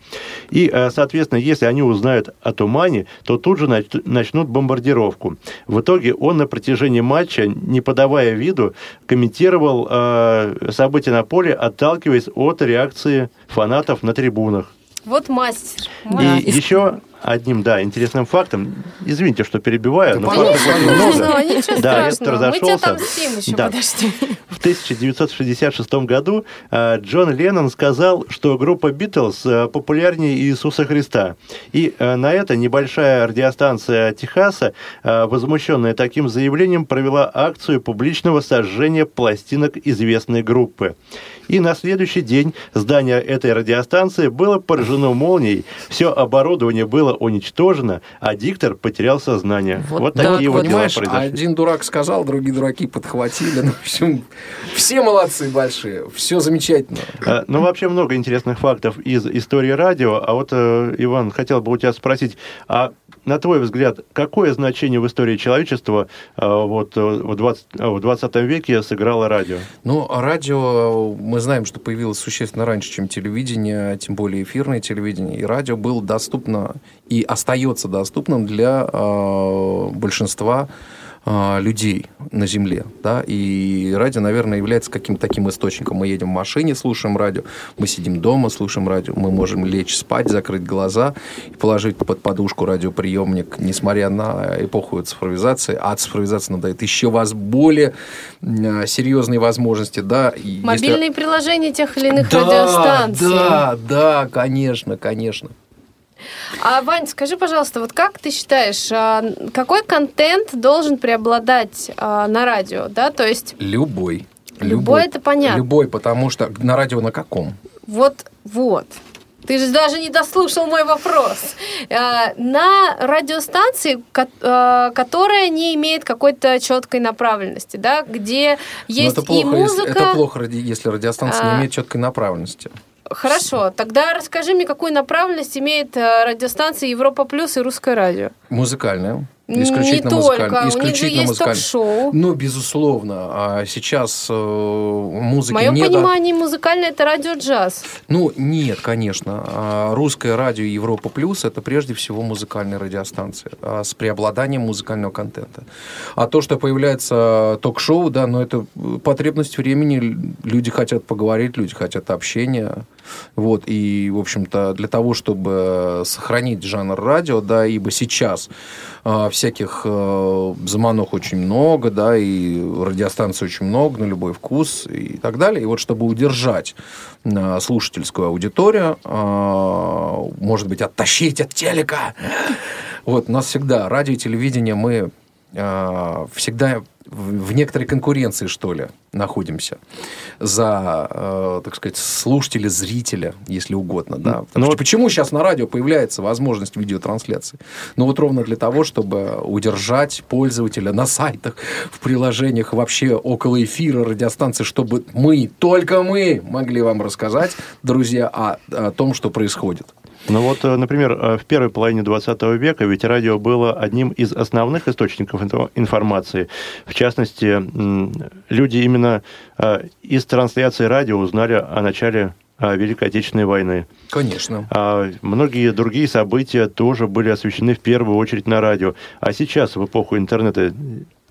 И, э, соответственно, если они узнают о тумане, то тут же нач- начнут бомбардировку. В итоге он на протяжении матча, не подавая виду, комментировал э, события на поле, отталкиваясь от реакции фанатов на трибунах. Вот мастер. И мастер. еще одним, да, интересным фактом, извините, что перебиваю, но Конечно, фактов очень конечно. много. Ничего Да, я страшного. Мы тебя разошелся. отомстим еще, Да. подожди. В 1966 году э, Джон Леннон сказал, что группа Битлз э, популярнее Иисуса Христа. И э, на это небольшая радиостанция Техаса, возмущенная таким заявлением, провела акцию публичного сожжения пластинок известной группы. И на следующий день здание этой радиостанции было поражено молнией, все оборудование было уничтожено, а диктор потерял сознание. Вот, Вот такие так вот вот. дела произошли. один дурак сказал, другие дураки подхватили. Ну, в общем, все молодцы большие, все замечательно. Э, Ну, вообще много интересных фактов из истории радио. А вот, э, Иван, хотел бы у тебя спросить, а на твой взгляд, какое значение в истории человечества э, вот, э, в, 20, э, в 20 веке сыграло радио? Ну, а радио, мы знаем, что появилось существенно раньше, чем телевидение, тем более эфирное телевидение. И радио было доступно и остается доступным для э, большинства э, людей на Земле. Да? И радио, наверное, является каким-то таким источником. Мы едем в машине, слушаем радио, мы сидим дома, слушаем радио, мы можем лечь спать, закрыть глаза и положить под подушку радиоприемник, несмотря на эпоху цифровизации. А цифровизация нам дает еще вас более э, серьезные возможности. Да? И если- Мобильные приложения тех или иных да, радиостанций. Да, да, конечно, конечно. А, Вань, скажи, пожалуйста, вот как ты считаешь, а, какой контент должен преобладать а, на радио, да? То есть Любой. Любой, это понятно. Любой, потому что на радио на каком? вот, вот. Ты же даже не дослушал мой вопрос. Э, На радиостанции, ко- которая не имеет какой-то четкой направленности, да, где Но есть это и плохо, если, музыка. это плохо, если радиостанция А. не имеет четкой направленности. Хорошо, тогда расскажи мне, какую направленность имеет э, радиостанция Европа Плюс и Русское радио. Музыкальная. Не Исключительно только, музыкальная. у них же Исключительно есть ток-шоу. Ну, безусловно. А сейчас э, В музыки моем не до- понимании музыкальное это радио джаз. Ну, нет, конечно. А Русское радио Европа Плюс это прежде всего музыкальная радиостанция а, с преобладанием музыкального контента. А то, что появляется ток-шоу, да, но это э, потребность времени. Люди хотят поговорить, люди хотят общения. Вот, и, в общем-то, для того, чтобы сохранить жанр радио, да, ибо сейчас а, всяких э, заманух очень много, да, и радиостанций очень много на любой вкус и так далее. И вот чтобы удержать а, слушательскую аудиторию, а, может быть, оттащить от телека, вот у нас всегда радио и телевидение мы а, всегда в некоторой конкуренции, что ли, находимся за, э, так сказать, слушателя, зрителя, если угодно. Да? Потому что почему сейчас на радио появляется возможность видеотрансляции? Ну вот ровно для того, чтобы удержать пользователя на сайтах, в приложениях, вообще около эфира радиостанции, чтобы мы, только мы могли вам рассказать, друзья, о, о том, что происходит. Ну вот, э, например, э, в первой половине 20 века ведь радио было одним из основных источников инфо- информации. В частности, люди именно э, из трансляции радио узнали о начале Великой Отечественной войны. Конечно. А многие другие события тоже были освещены в первую очередь на радио. А сейчас, в эпоху интернета,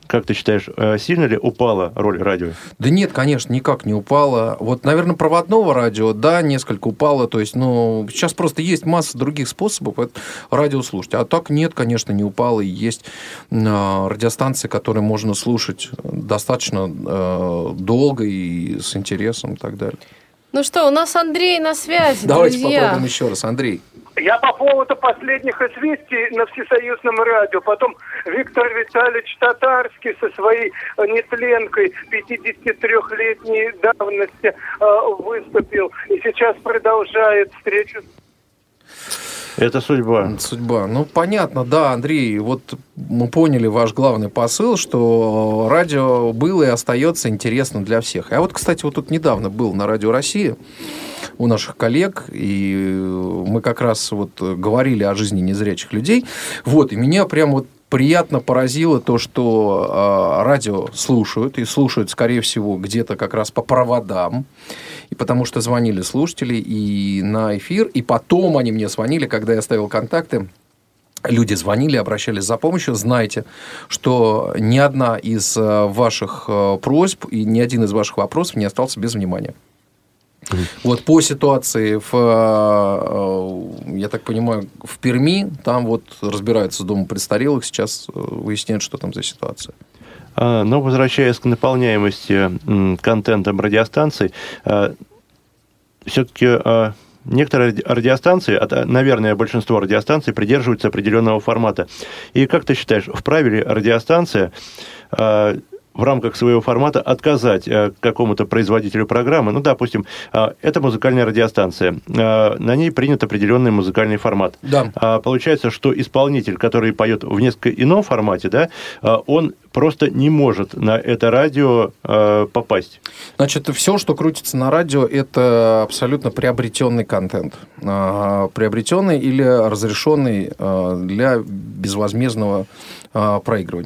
как ты считаешь, э, сильно ли упала роль радио? Да нет, конечно, никак не упало. Вот, наверное, проводного радио, да, несколько упало. То есть, ну, сейчас просто есть масса других способов радио слушать. А так нет, конечно, не упало. И есть а, радиостанции, которые можно слушать достаточно э, долго и с интересом и так далее. Ну что, у нас Андрей на связи, Давайте друзья. попробуем еще раз, Андрей. Я по поводу последних известий на всесоюзном радио. Потом Виктор Витальевич Татарский со своей э, нетленкой 53-летней давности э, выступил. И сейчас продолжает встречу Это судьба. Судьба. Ну, понятно, да, Андрей. Вот мы поняли ваш главный посыл, что радио было и остается интересным для всех. Я вот, кстати, вот тут недавно был на Радио России у наших коллег, и мы как раз вот говорили о жизни незрячих людей. Вот, и меня прям вот приятно поразило то, что э, радио слушают, и слушают, скорее всего, где-то как раз по проводам, и потому что звонили слушатели и на эфир, и потом они мне звонили, когда я ставил контакты, люди звонили, обращались за помощью. Знайте, что ни одна из э, ваших э, просьб и ни один из ваших вопросов не остался без внимания. Вот по ситуации в, э, я так понимаю, в Перми, там вот разбираются с домом престарелых, сейчас выясняют, что там за ситуация. А, Но возвращаясь к наполняемости контентом радиостанций, все-таки некоторые ради- радиостанции, а, та- наверное, большинство радиостанций придерживаются определенного формата. И как ты считаешь, вправе ли радиостанция а, в рамках своего формата отказать э, какому-то производителю программы, ну, допустим, а, это музыкальная радиостанция, а, на ней принят определенный музыкальный формат. Да. А, Получается, что исполнитель, который поет в несколько ином формате, да, он просто не может на это радио попасть. Значит, все, что крутится на радио, это абсолютно приобретенный контент. А, Приобретенный или разрешенный для безвозмездного а.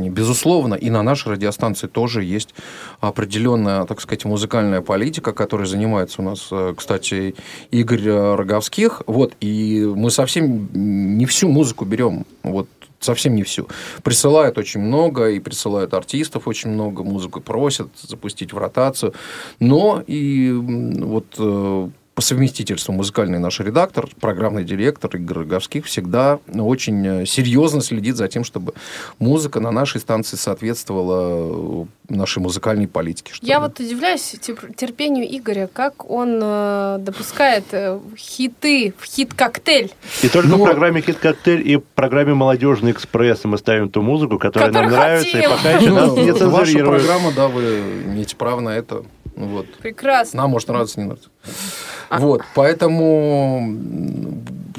Безусловно, и на нашей радиостанции тоже есть определенная, так сказать, музыкальная политика, которой занимается у нас, э, кстати, Игорь э, Роговских. Вот, и мы совсем не всю музыку берем. Вот совсем не всю. Присылают очень много, и присылают артистов очень много, музыку просят запустить в ротацию. Но и вот э, по совместительству музыкальный наш редактор, программный директор Игорь Роговских всегда ну, очень э, серьезно следит за тем, чтобы музыка на нашей станции соответствовала э, нашей музыкальной политике. что Я ли. вот удивляюсь терпению Игоря, как он э, допускает э, хиты в хит-коктейль. И только Ну, в программе «Хит-коктейль» и в программе «Молодежный экспресс» мы ставим ту музыку, которая нам Которую нравится, и пока еще нас Ну, не Ваша программа, да, вы имеете право на это. Вот. Прекрасно. Нам может нравиться, не нравится. Вот, поэтому,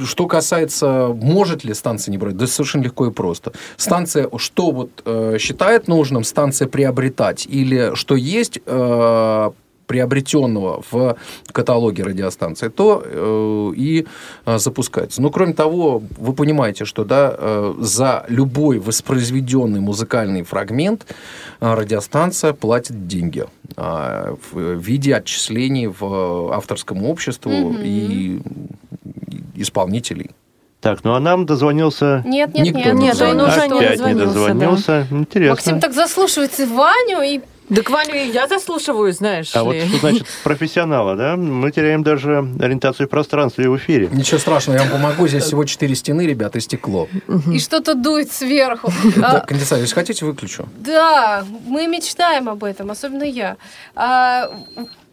что касается, может ли станция не брать, да совершенно легко и просто. Станция, что вот э, считает нужным, станция приобретать, или что есть э, приобретенного в каталоге радиостанции, то э, и э, запускается. Но кроме того, вы понимаете, что да, э, за любой воспроизведенный музыкальный фрагмент э, радиостанция платит деньги э, в виде отчислений в авторскому обществу Мгм. и исполнителей. Так, ну а нам дозвонился... Нет, нет, Никто нет. не Нет, он дозвонился. уже не Опять не дозвонился. дозвонился. Интересно. Максим так заслушивается Ваню и Да к Ваню и я заслушиваю, знаешь А вот ли. что значит профессионала, да? Мы теряем даже ориентацию в пространстве и в эфире. Ничего страшного, я вам помогу. Здесь всего четыре стены, ребята, и стекло. и что-то дует сверху. Да, А, кондиционер, если хотите, выключу. Да, мы мечтаем об этом, особенно я.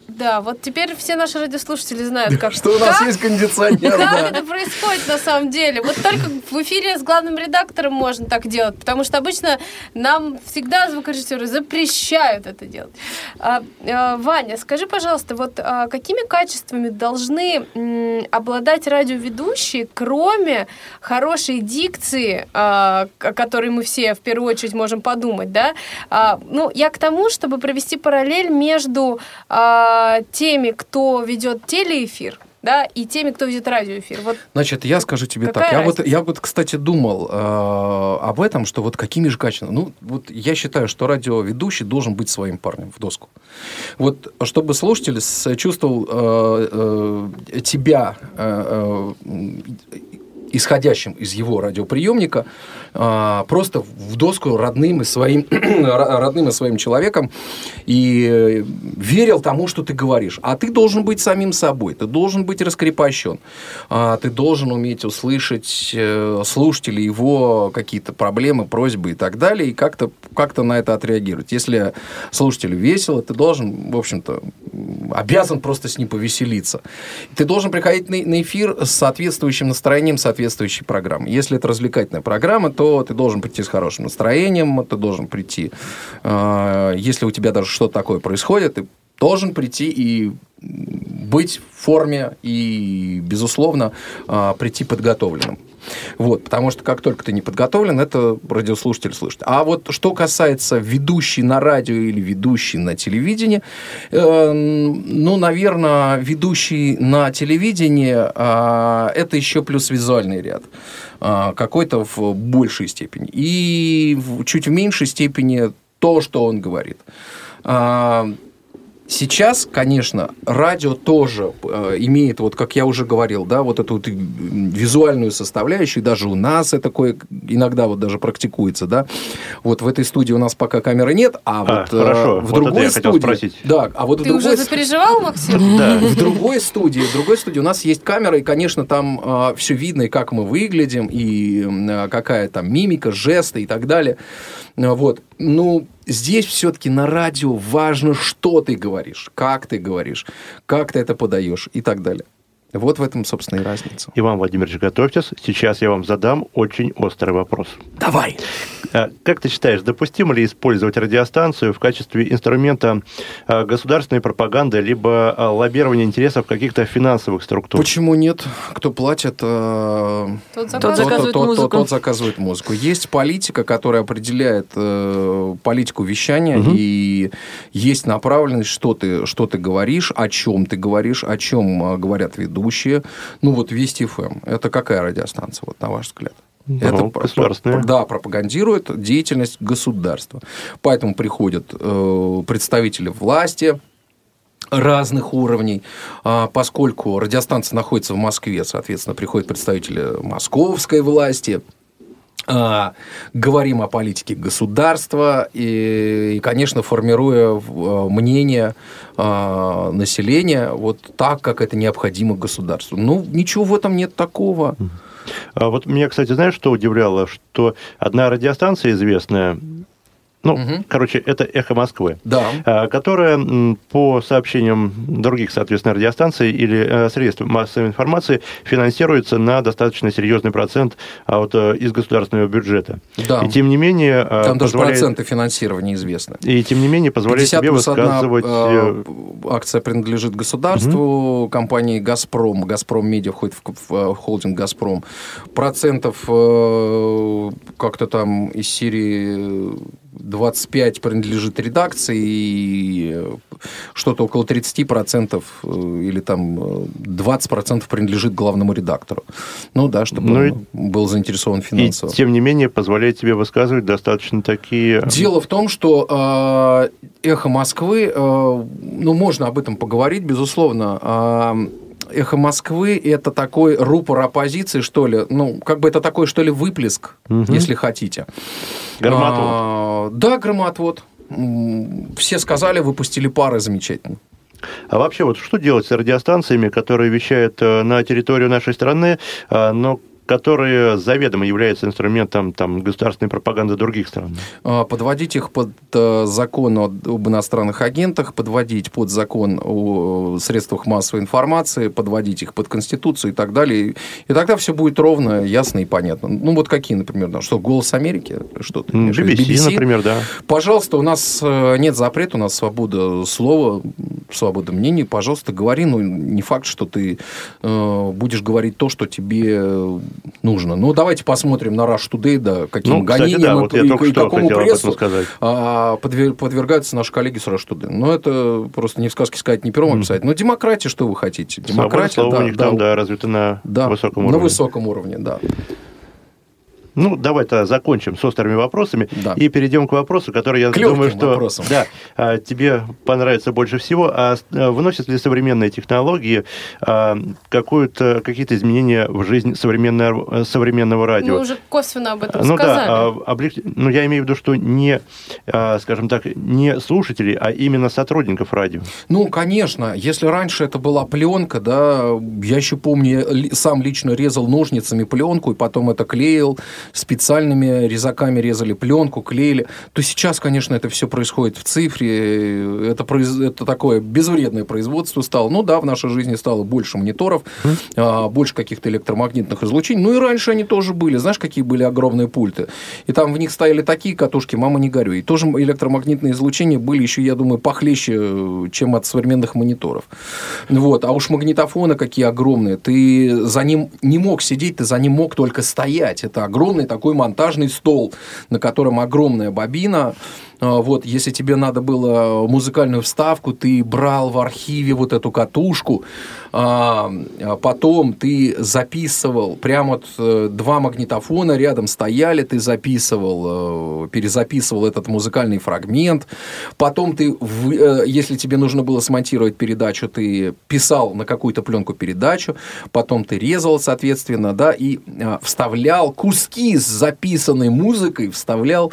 Да, вот теперь все наши радиослушатели знают, как, Что у нас как- есть кондиционер, как да. это происходит на самом деле. Вот только в эфире с главным редактором можно так делать, потому что обычно нам всегда звукорежиссеры запрещают это делать. А, а, Ваня, скажи, пожалуйста, вот а, какими качествами должны м, обладать радиоведущие, кроме хорошей дикции, а, о которой мы все в первую очередь можем подумать, да? А, ну, я к тому, чтобы провести параллель между а, теми, кто ведет телеэфир, да, и теми, кто ведет радиоэфир. Вот Значит, я скажу тебе так. Я вот, я вот, кстати, думал э, об этом, что вот какими же качествами. Ну, вот я считаю, что радиоведущий должен быть своим парнем в доску. Вот чтобы слушатель чувствовал э, э, тебя э, э, исходящим из его радиоприемника, а, просто в доску родным и своим, ро- родным и своим человеком и верил тому, что ты говоришь. А ты должен быть самим собой, ты должен быть раскрепощен, А, ты должен уметь услышать э, слушателя, его какие-то проблемы, просьбы и так далее, и как-то как на это отреагировать. Если слушателю весело, ты должен, в общем-то, обязан просто с ним повеселиться. Ты должен приходить на, на эфир с соответствующим настроением соответствующей программы. Если это развлекательная программа, то ты должен прийти с хорошим настроением, ты должен прийти, э, если у тебя даже что-то такое происходит, ты должен прийти и быть в форме и, безусловно, э, прийти подготовленным. Вот, потому что как только ты не подготовлен, это радиослушатель слышит. А вот что касается ведущей на радио или ведущей на телевидении, э, ну, наверное, ведущий на телевидении э, это еще плюс визуальный ряд. Э, какой-то в большей степени. И в- чуть в меньшей степени то, что он говорит. Сейчас, конечно, радио тоже э, имеет, вот как я уже говорил, да, вот эту вот м, визуальную составляющую, даже у нас это такое иногда вот даже практикуется, да. Вот в этой студии у нас пока камеры нет, а, А, вот э, хорошо. в Вот это другой я хотел студии, спросить. да, а вот в ты другой уже запереживал, Максим? Да. в другой студии, в другой студии у нас есть камера, и, конечно, там все видно, и как мы выглядим, и какая там мимика, жесты и так далее. А, Вот. Ну, здесь все-таки на радио важно, что ты говоришь, как ты говоришь, как ты это подаешь и так далее. Вот в этом, собственно, и разница. Иван Владимирович, готовьтесь. Сейчас я вам задам очень острый вопрос. Давай! А Как ты считаешь, допустимо ли использовать радиостанцию в качестве инструмента а, государственной пропаганды либо а, лоббирования интересов каких-то финансовых структур? Почему нет? Кто платит, Тот Тот заказывает. заказывает тот- музыку. Тот, заказывает музыку. Есть политика, которая определяет э, политику вещания, и есть направленность, что ты, что ты говоришь, о чем ты говоришь, о чем говорят ведущие. Ну вот Вести ФМ. Это какая радиостанция, вот на ваш взгляд? Про- государственная. Да, пропагандирует деятельность государства. Поэтому приходят э, представители власти, разных уровней, А, поскольку радиостанция находится в Москве, соответственно, приходят представители московской власти, А, говорим о политике государства и, и, конечно, формируя в- мнение а, населения вот так, как это необходимо государству. Ну, ничего в этом нет такого. А Вот меня, кстати, знаешь, что удивляло? Что одна радиостанция известная Ну, короче, это «Эхо Москвы». Да. а, Которая, по сообщениям других, соответственно, радиостанций или э, средств массовой информации, финансируется на достаточно серьезный процент а, вот, э, из государственного бюджета. Да. И тем не менее... э, Там даже проценты финансирования известны. И тем не менее позволяет 50 себе одна, высказывать... акция принадлежит государству, компании «Газпром». «Газпром Медиа» входит в, в, холдинг «Газпром». Процентов как-то там из серии 25 принадлежит редакции, и э, что-то около 30% э, или там э, 20% принадлежит главному редактору. Ну да, чтобы Ну и- он был заинтересован И финансово. тем не менее позволяет себе высказывать достаточно такие... Дело в том, что э, эхо Москвы, э, ну, можно об этом поговорить, безусловно. Э, Эхо Москвы это такой рупор оппозиции, что ли. Ну, как бы это такой, что ли, выплеск, Мгм. если хотите. Громоотвод. А, да, громоотвод. М, Все сказали, выпустили пары замечательно. А вообще, вот что делать с радиостанциями, которые вещают э, на территорию нашей страны, э, но которые заведомо являются инструментом там, государственной пропаганды других стран? А, Подводить их под э, закон об иностранных агентах, подводить под закон о средствах массовой информации, подводить их под Конституцию и так далее. И тогда все будет ровно, ясно и понятно. Ну, вот какие, например, да, что, «Голос Америки»? Что ты М, имеешь в виду? BBC, например, да. Пожалуйста, у нас э, нет запрета, у нас свобода слова, свобода мнений. Пожалуйста, говори. Ну, не факт, что ты э, будешь говорить то, что тебе э, нужно. Ну, давайте посмотрим на Rush Today, да, каким Ну, гонениям да, и, вот и- и что какому прессу а, подвер- подвергаются наши коллеги с Rush Today. Ну, это просто не в сказке сказать, не пером описать. Но демократия, что вы хотите? Свобода Демократия, слова да, у них да, там, да, развита на да, высоком на уровне. высоком уровне, да. Ну, давай тогда закончим с острыми вопросами Да. и перейдем к вопросу, который я К думаю, что вопросам. да, а, тебе понравится больше всего. А а вносят ли современные технологии а, какую-то, какие-то изменения в жизнь современного, современного радио? Мы уже косвенно об этом Ну сказали. да, а, облег- ну я имею в виду, что не, а, скажем так, не слушателей, а именно сотрудников радио. Ну, конечно, если раньше это была пленка, да, я еще помню, я сам лично резал ножницами пленку, и потом это клеил, специальными резаками резали пленку, клеили, то сейчас, конечно, это все происходит в цифре, это, произ- это такое безвредное производство стало. Ну да, в нашей жизни стало больше мониторов, а, больше каких-то электромагнитных излучений, ну и раньше они тоже были, знаешь, какие были огромные пульты, и там в них стояли такие катушки, мама не горюй, и тоже электромагнитные излучения были еще, я думаю, похлеще, э, чем от современных мониторов. Вот. А уж магнитофоны какие огромные. Ты за ним не мог сидеть, ты за ним мог только стоять. Это огромный такой монтажный стол, на котором огромная бобина. А, Вот, если тебе надо было музыкальную вставку, ты брал в архиве вот эту катушку, а, а потом ты записывал, прямо вот э, два магнитофона рядом стояли, ты записывал, э, перезаписывал этот музыкальный фрагмент, потом ты, э, если тебе нужно было смонтировать передачу, ты писал на какую-то пленку передачу, потом ты резал, соответственно, да, и вставлял куски с записанной музыкой, вставлял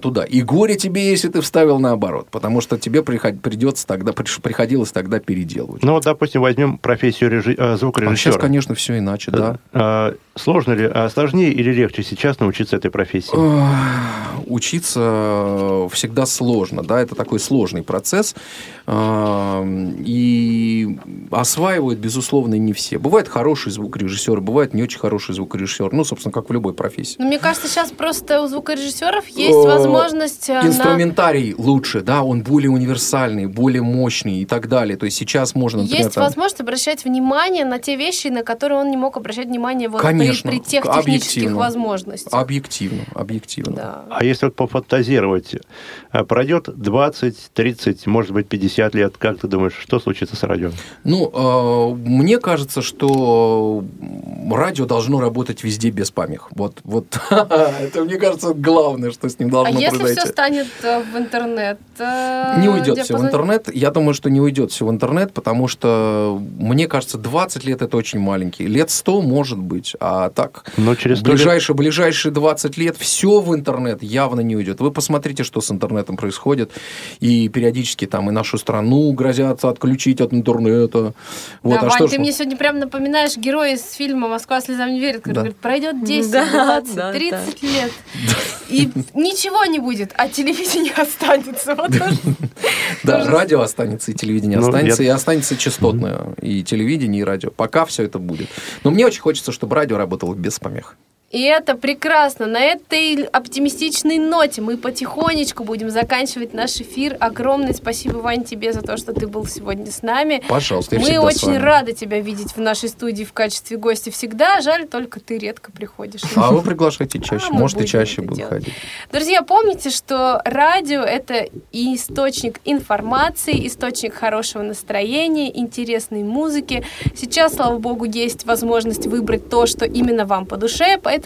туда. И горе тебе, если ты вставил наоборот, потому что тебе приход- придется тогда, приходилось тогда переделывать. Ну вот, допустим, возьмем профессию режи- э, А звукорежиссера. сейчас, конечно, все иначе, да. А, Сложно ли, а сложнее или легче сейчас научиться этой профессии? Учиться всегда сложно, да, это такой сложный процесс, и осваивают, безусловно, не все. Бывает хороший звукорежиссер, бывает не очень хороший звукорежиссер, ну, собственно, как в любой профессии. Но мне кажется, сейчас просто у звукорежиссеров есть возможность э, на... Инструментарий лучше, да, он более универсальный, более мощный и так далее. То есть сейчас можно, например, Есть там- возможность обращать внимание на те вещи, на которые он не мог обращать внимание вот при- Конечно, при, тех технических объективно. возможностях. Объективно, объективно. Да. А если вот пофантазировать, а, пройдет 20, 30, может быть, 50 лет, как ты думаешь, что случится с радио? Ну, э, мне кажется, что радио должно работать везде без помех. Вот, вот это, мне кажется, главное, что с ним А должно если произойти. все станет э, в интернет? э, Не уйдет все в диапазон- интернет. Я думаю, что не уйдет все в интернет, потому что, мне кажется, 20 лет это очень маленький. Лет 100 может быть, а так Но через 100 лет- ближайшие, ближайшие 20 лет все в интернет явно не уйдет. Вы посмотрите, что с интернетом происходит. И периодически там и нашу страну грозятся отключить от интернета. Вот, да, а Вань, что ты ж- мне сегодня прям напоминаешь героя из фильма «Москва слезам не верит», который Да. говорит, пройдет 10, Да. Да, 20, да, 30 лет. И ничего не будет, а телевидение останется. Вот. Да, радио останется, и телевидение Ну, останется, и останется частотное, и телевидение, и радио. Пока все это будет. Но мне очень хочется, чтобы радио работало без помех. И это прекрасно. На этой оптимистичной ноте мы потихонечку будем заканчивать наш эфир. Огромное спасибо, Вань, тебе за то, что ты был сегодня с нами. Пожалуйста, я Мы очень рады тебя видеть в нашей студии в качестве гостя всегда. Жаль, только ты редко приходишь. А вы приглашайте чаще. А, Может, и чаще буду делать. ходить. Друзья, помните, что радио — это и источник информации, источник хорошего настроения, интересной музыки. Сейчас, слава богу, есть возможность выбрать то, что именно вам по душе, поэтому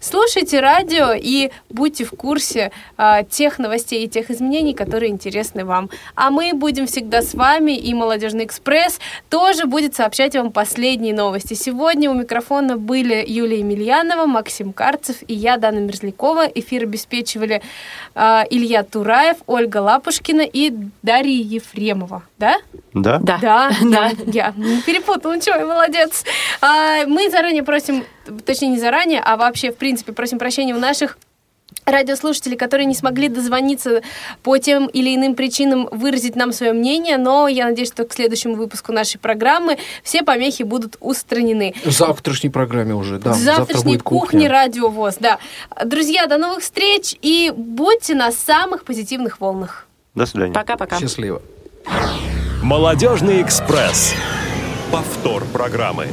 слушайте радио и будьте в курсе а, тех новостей и тех изменений, которые интересны вам. А мы будем всегда с вами, и «Молодежный экспресс» тоже будет сообщать вам последние новости. Сегодня у микрофона были Юлия Емельянова, Максим Карцев и я, Дана Мерзлякова. Эфир обеспечивали а, Илья Тураев, Ольга Лапушкина и Дарья Ефремова. Да? Да? Да. Да, да, я не перепутала, ничего, я молодец. А, мы заранее просим, точнее не заранее, а вообще, в принципе, просим прощения у наших радиослушателей, которые не смогли дозвониться по тем или иным причинам выразить нам свое мнение, но я надеюсь, что к следующему выпуску нашей программы все помехи будут устранены. В завтрашней программе уже, да. В Завтра завтрашней будет кухне кухня. Радио ВОЗ, да. Друзья, до новых встреч и будьте на самых позитивных волнах. До свидания. Пока-пока. Счастливо. Молодежный экспресс. Повтор программы.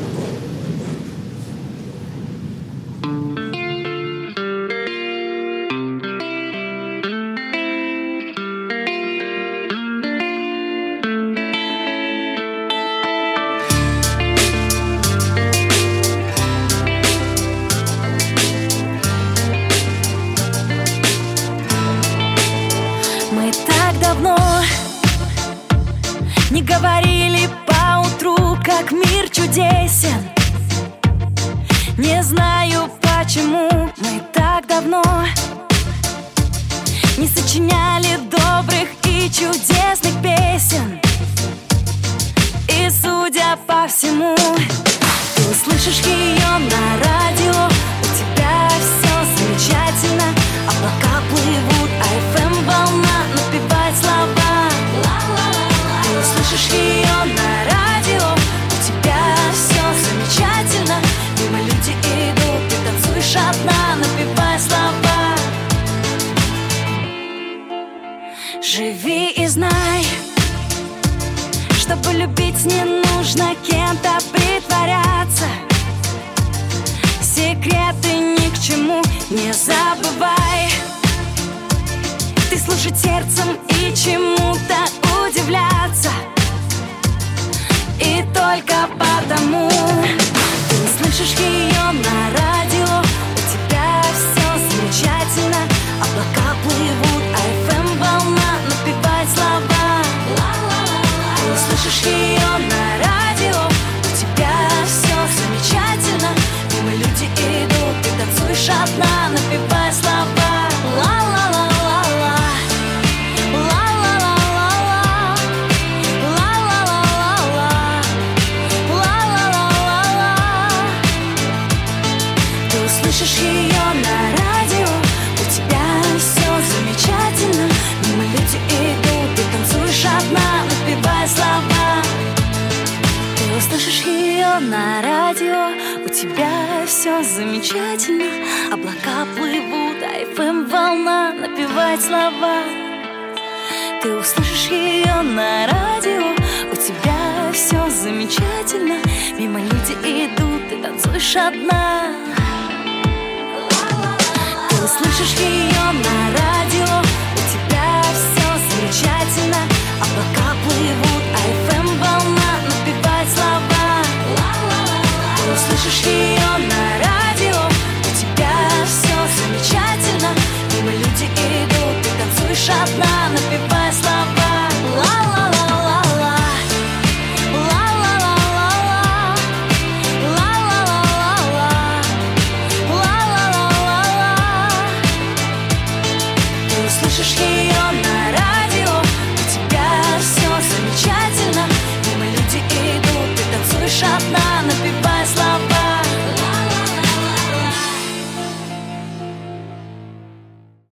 Все замечательно. Облака плывут, а FM волна Напевает слова. Ты услышишь ее на радио У тебя все замечательно. Мимо люди идут, ты танцуешь одна. Ты услышишь ее на радио дышат на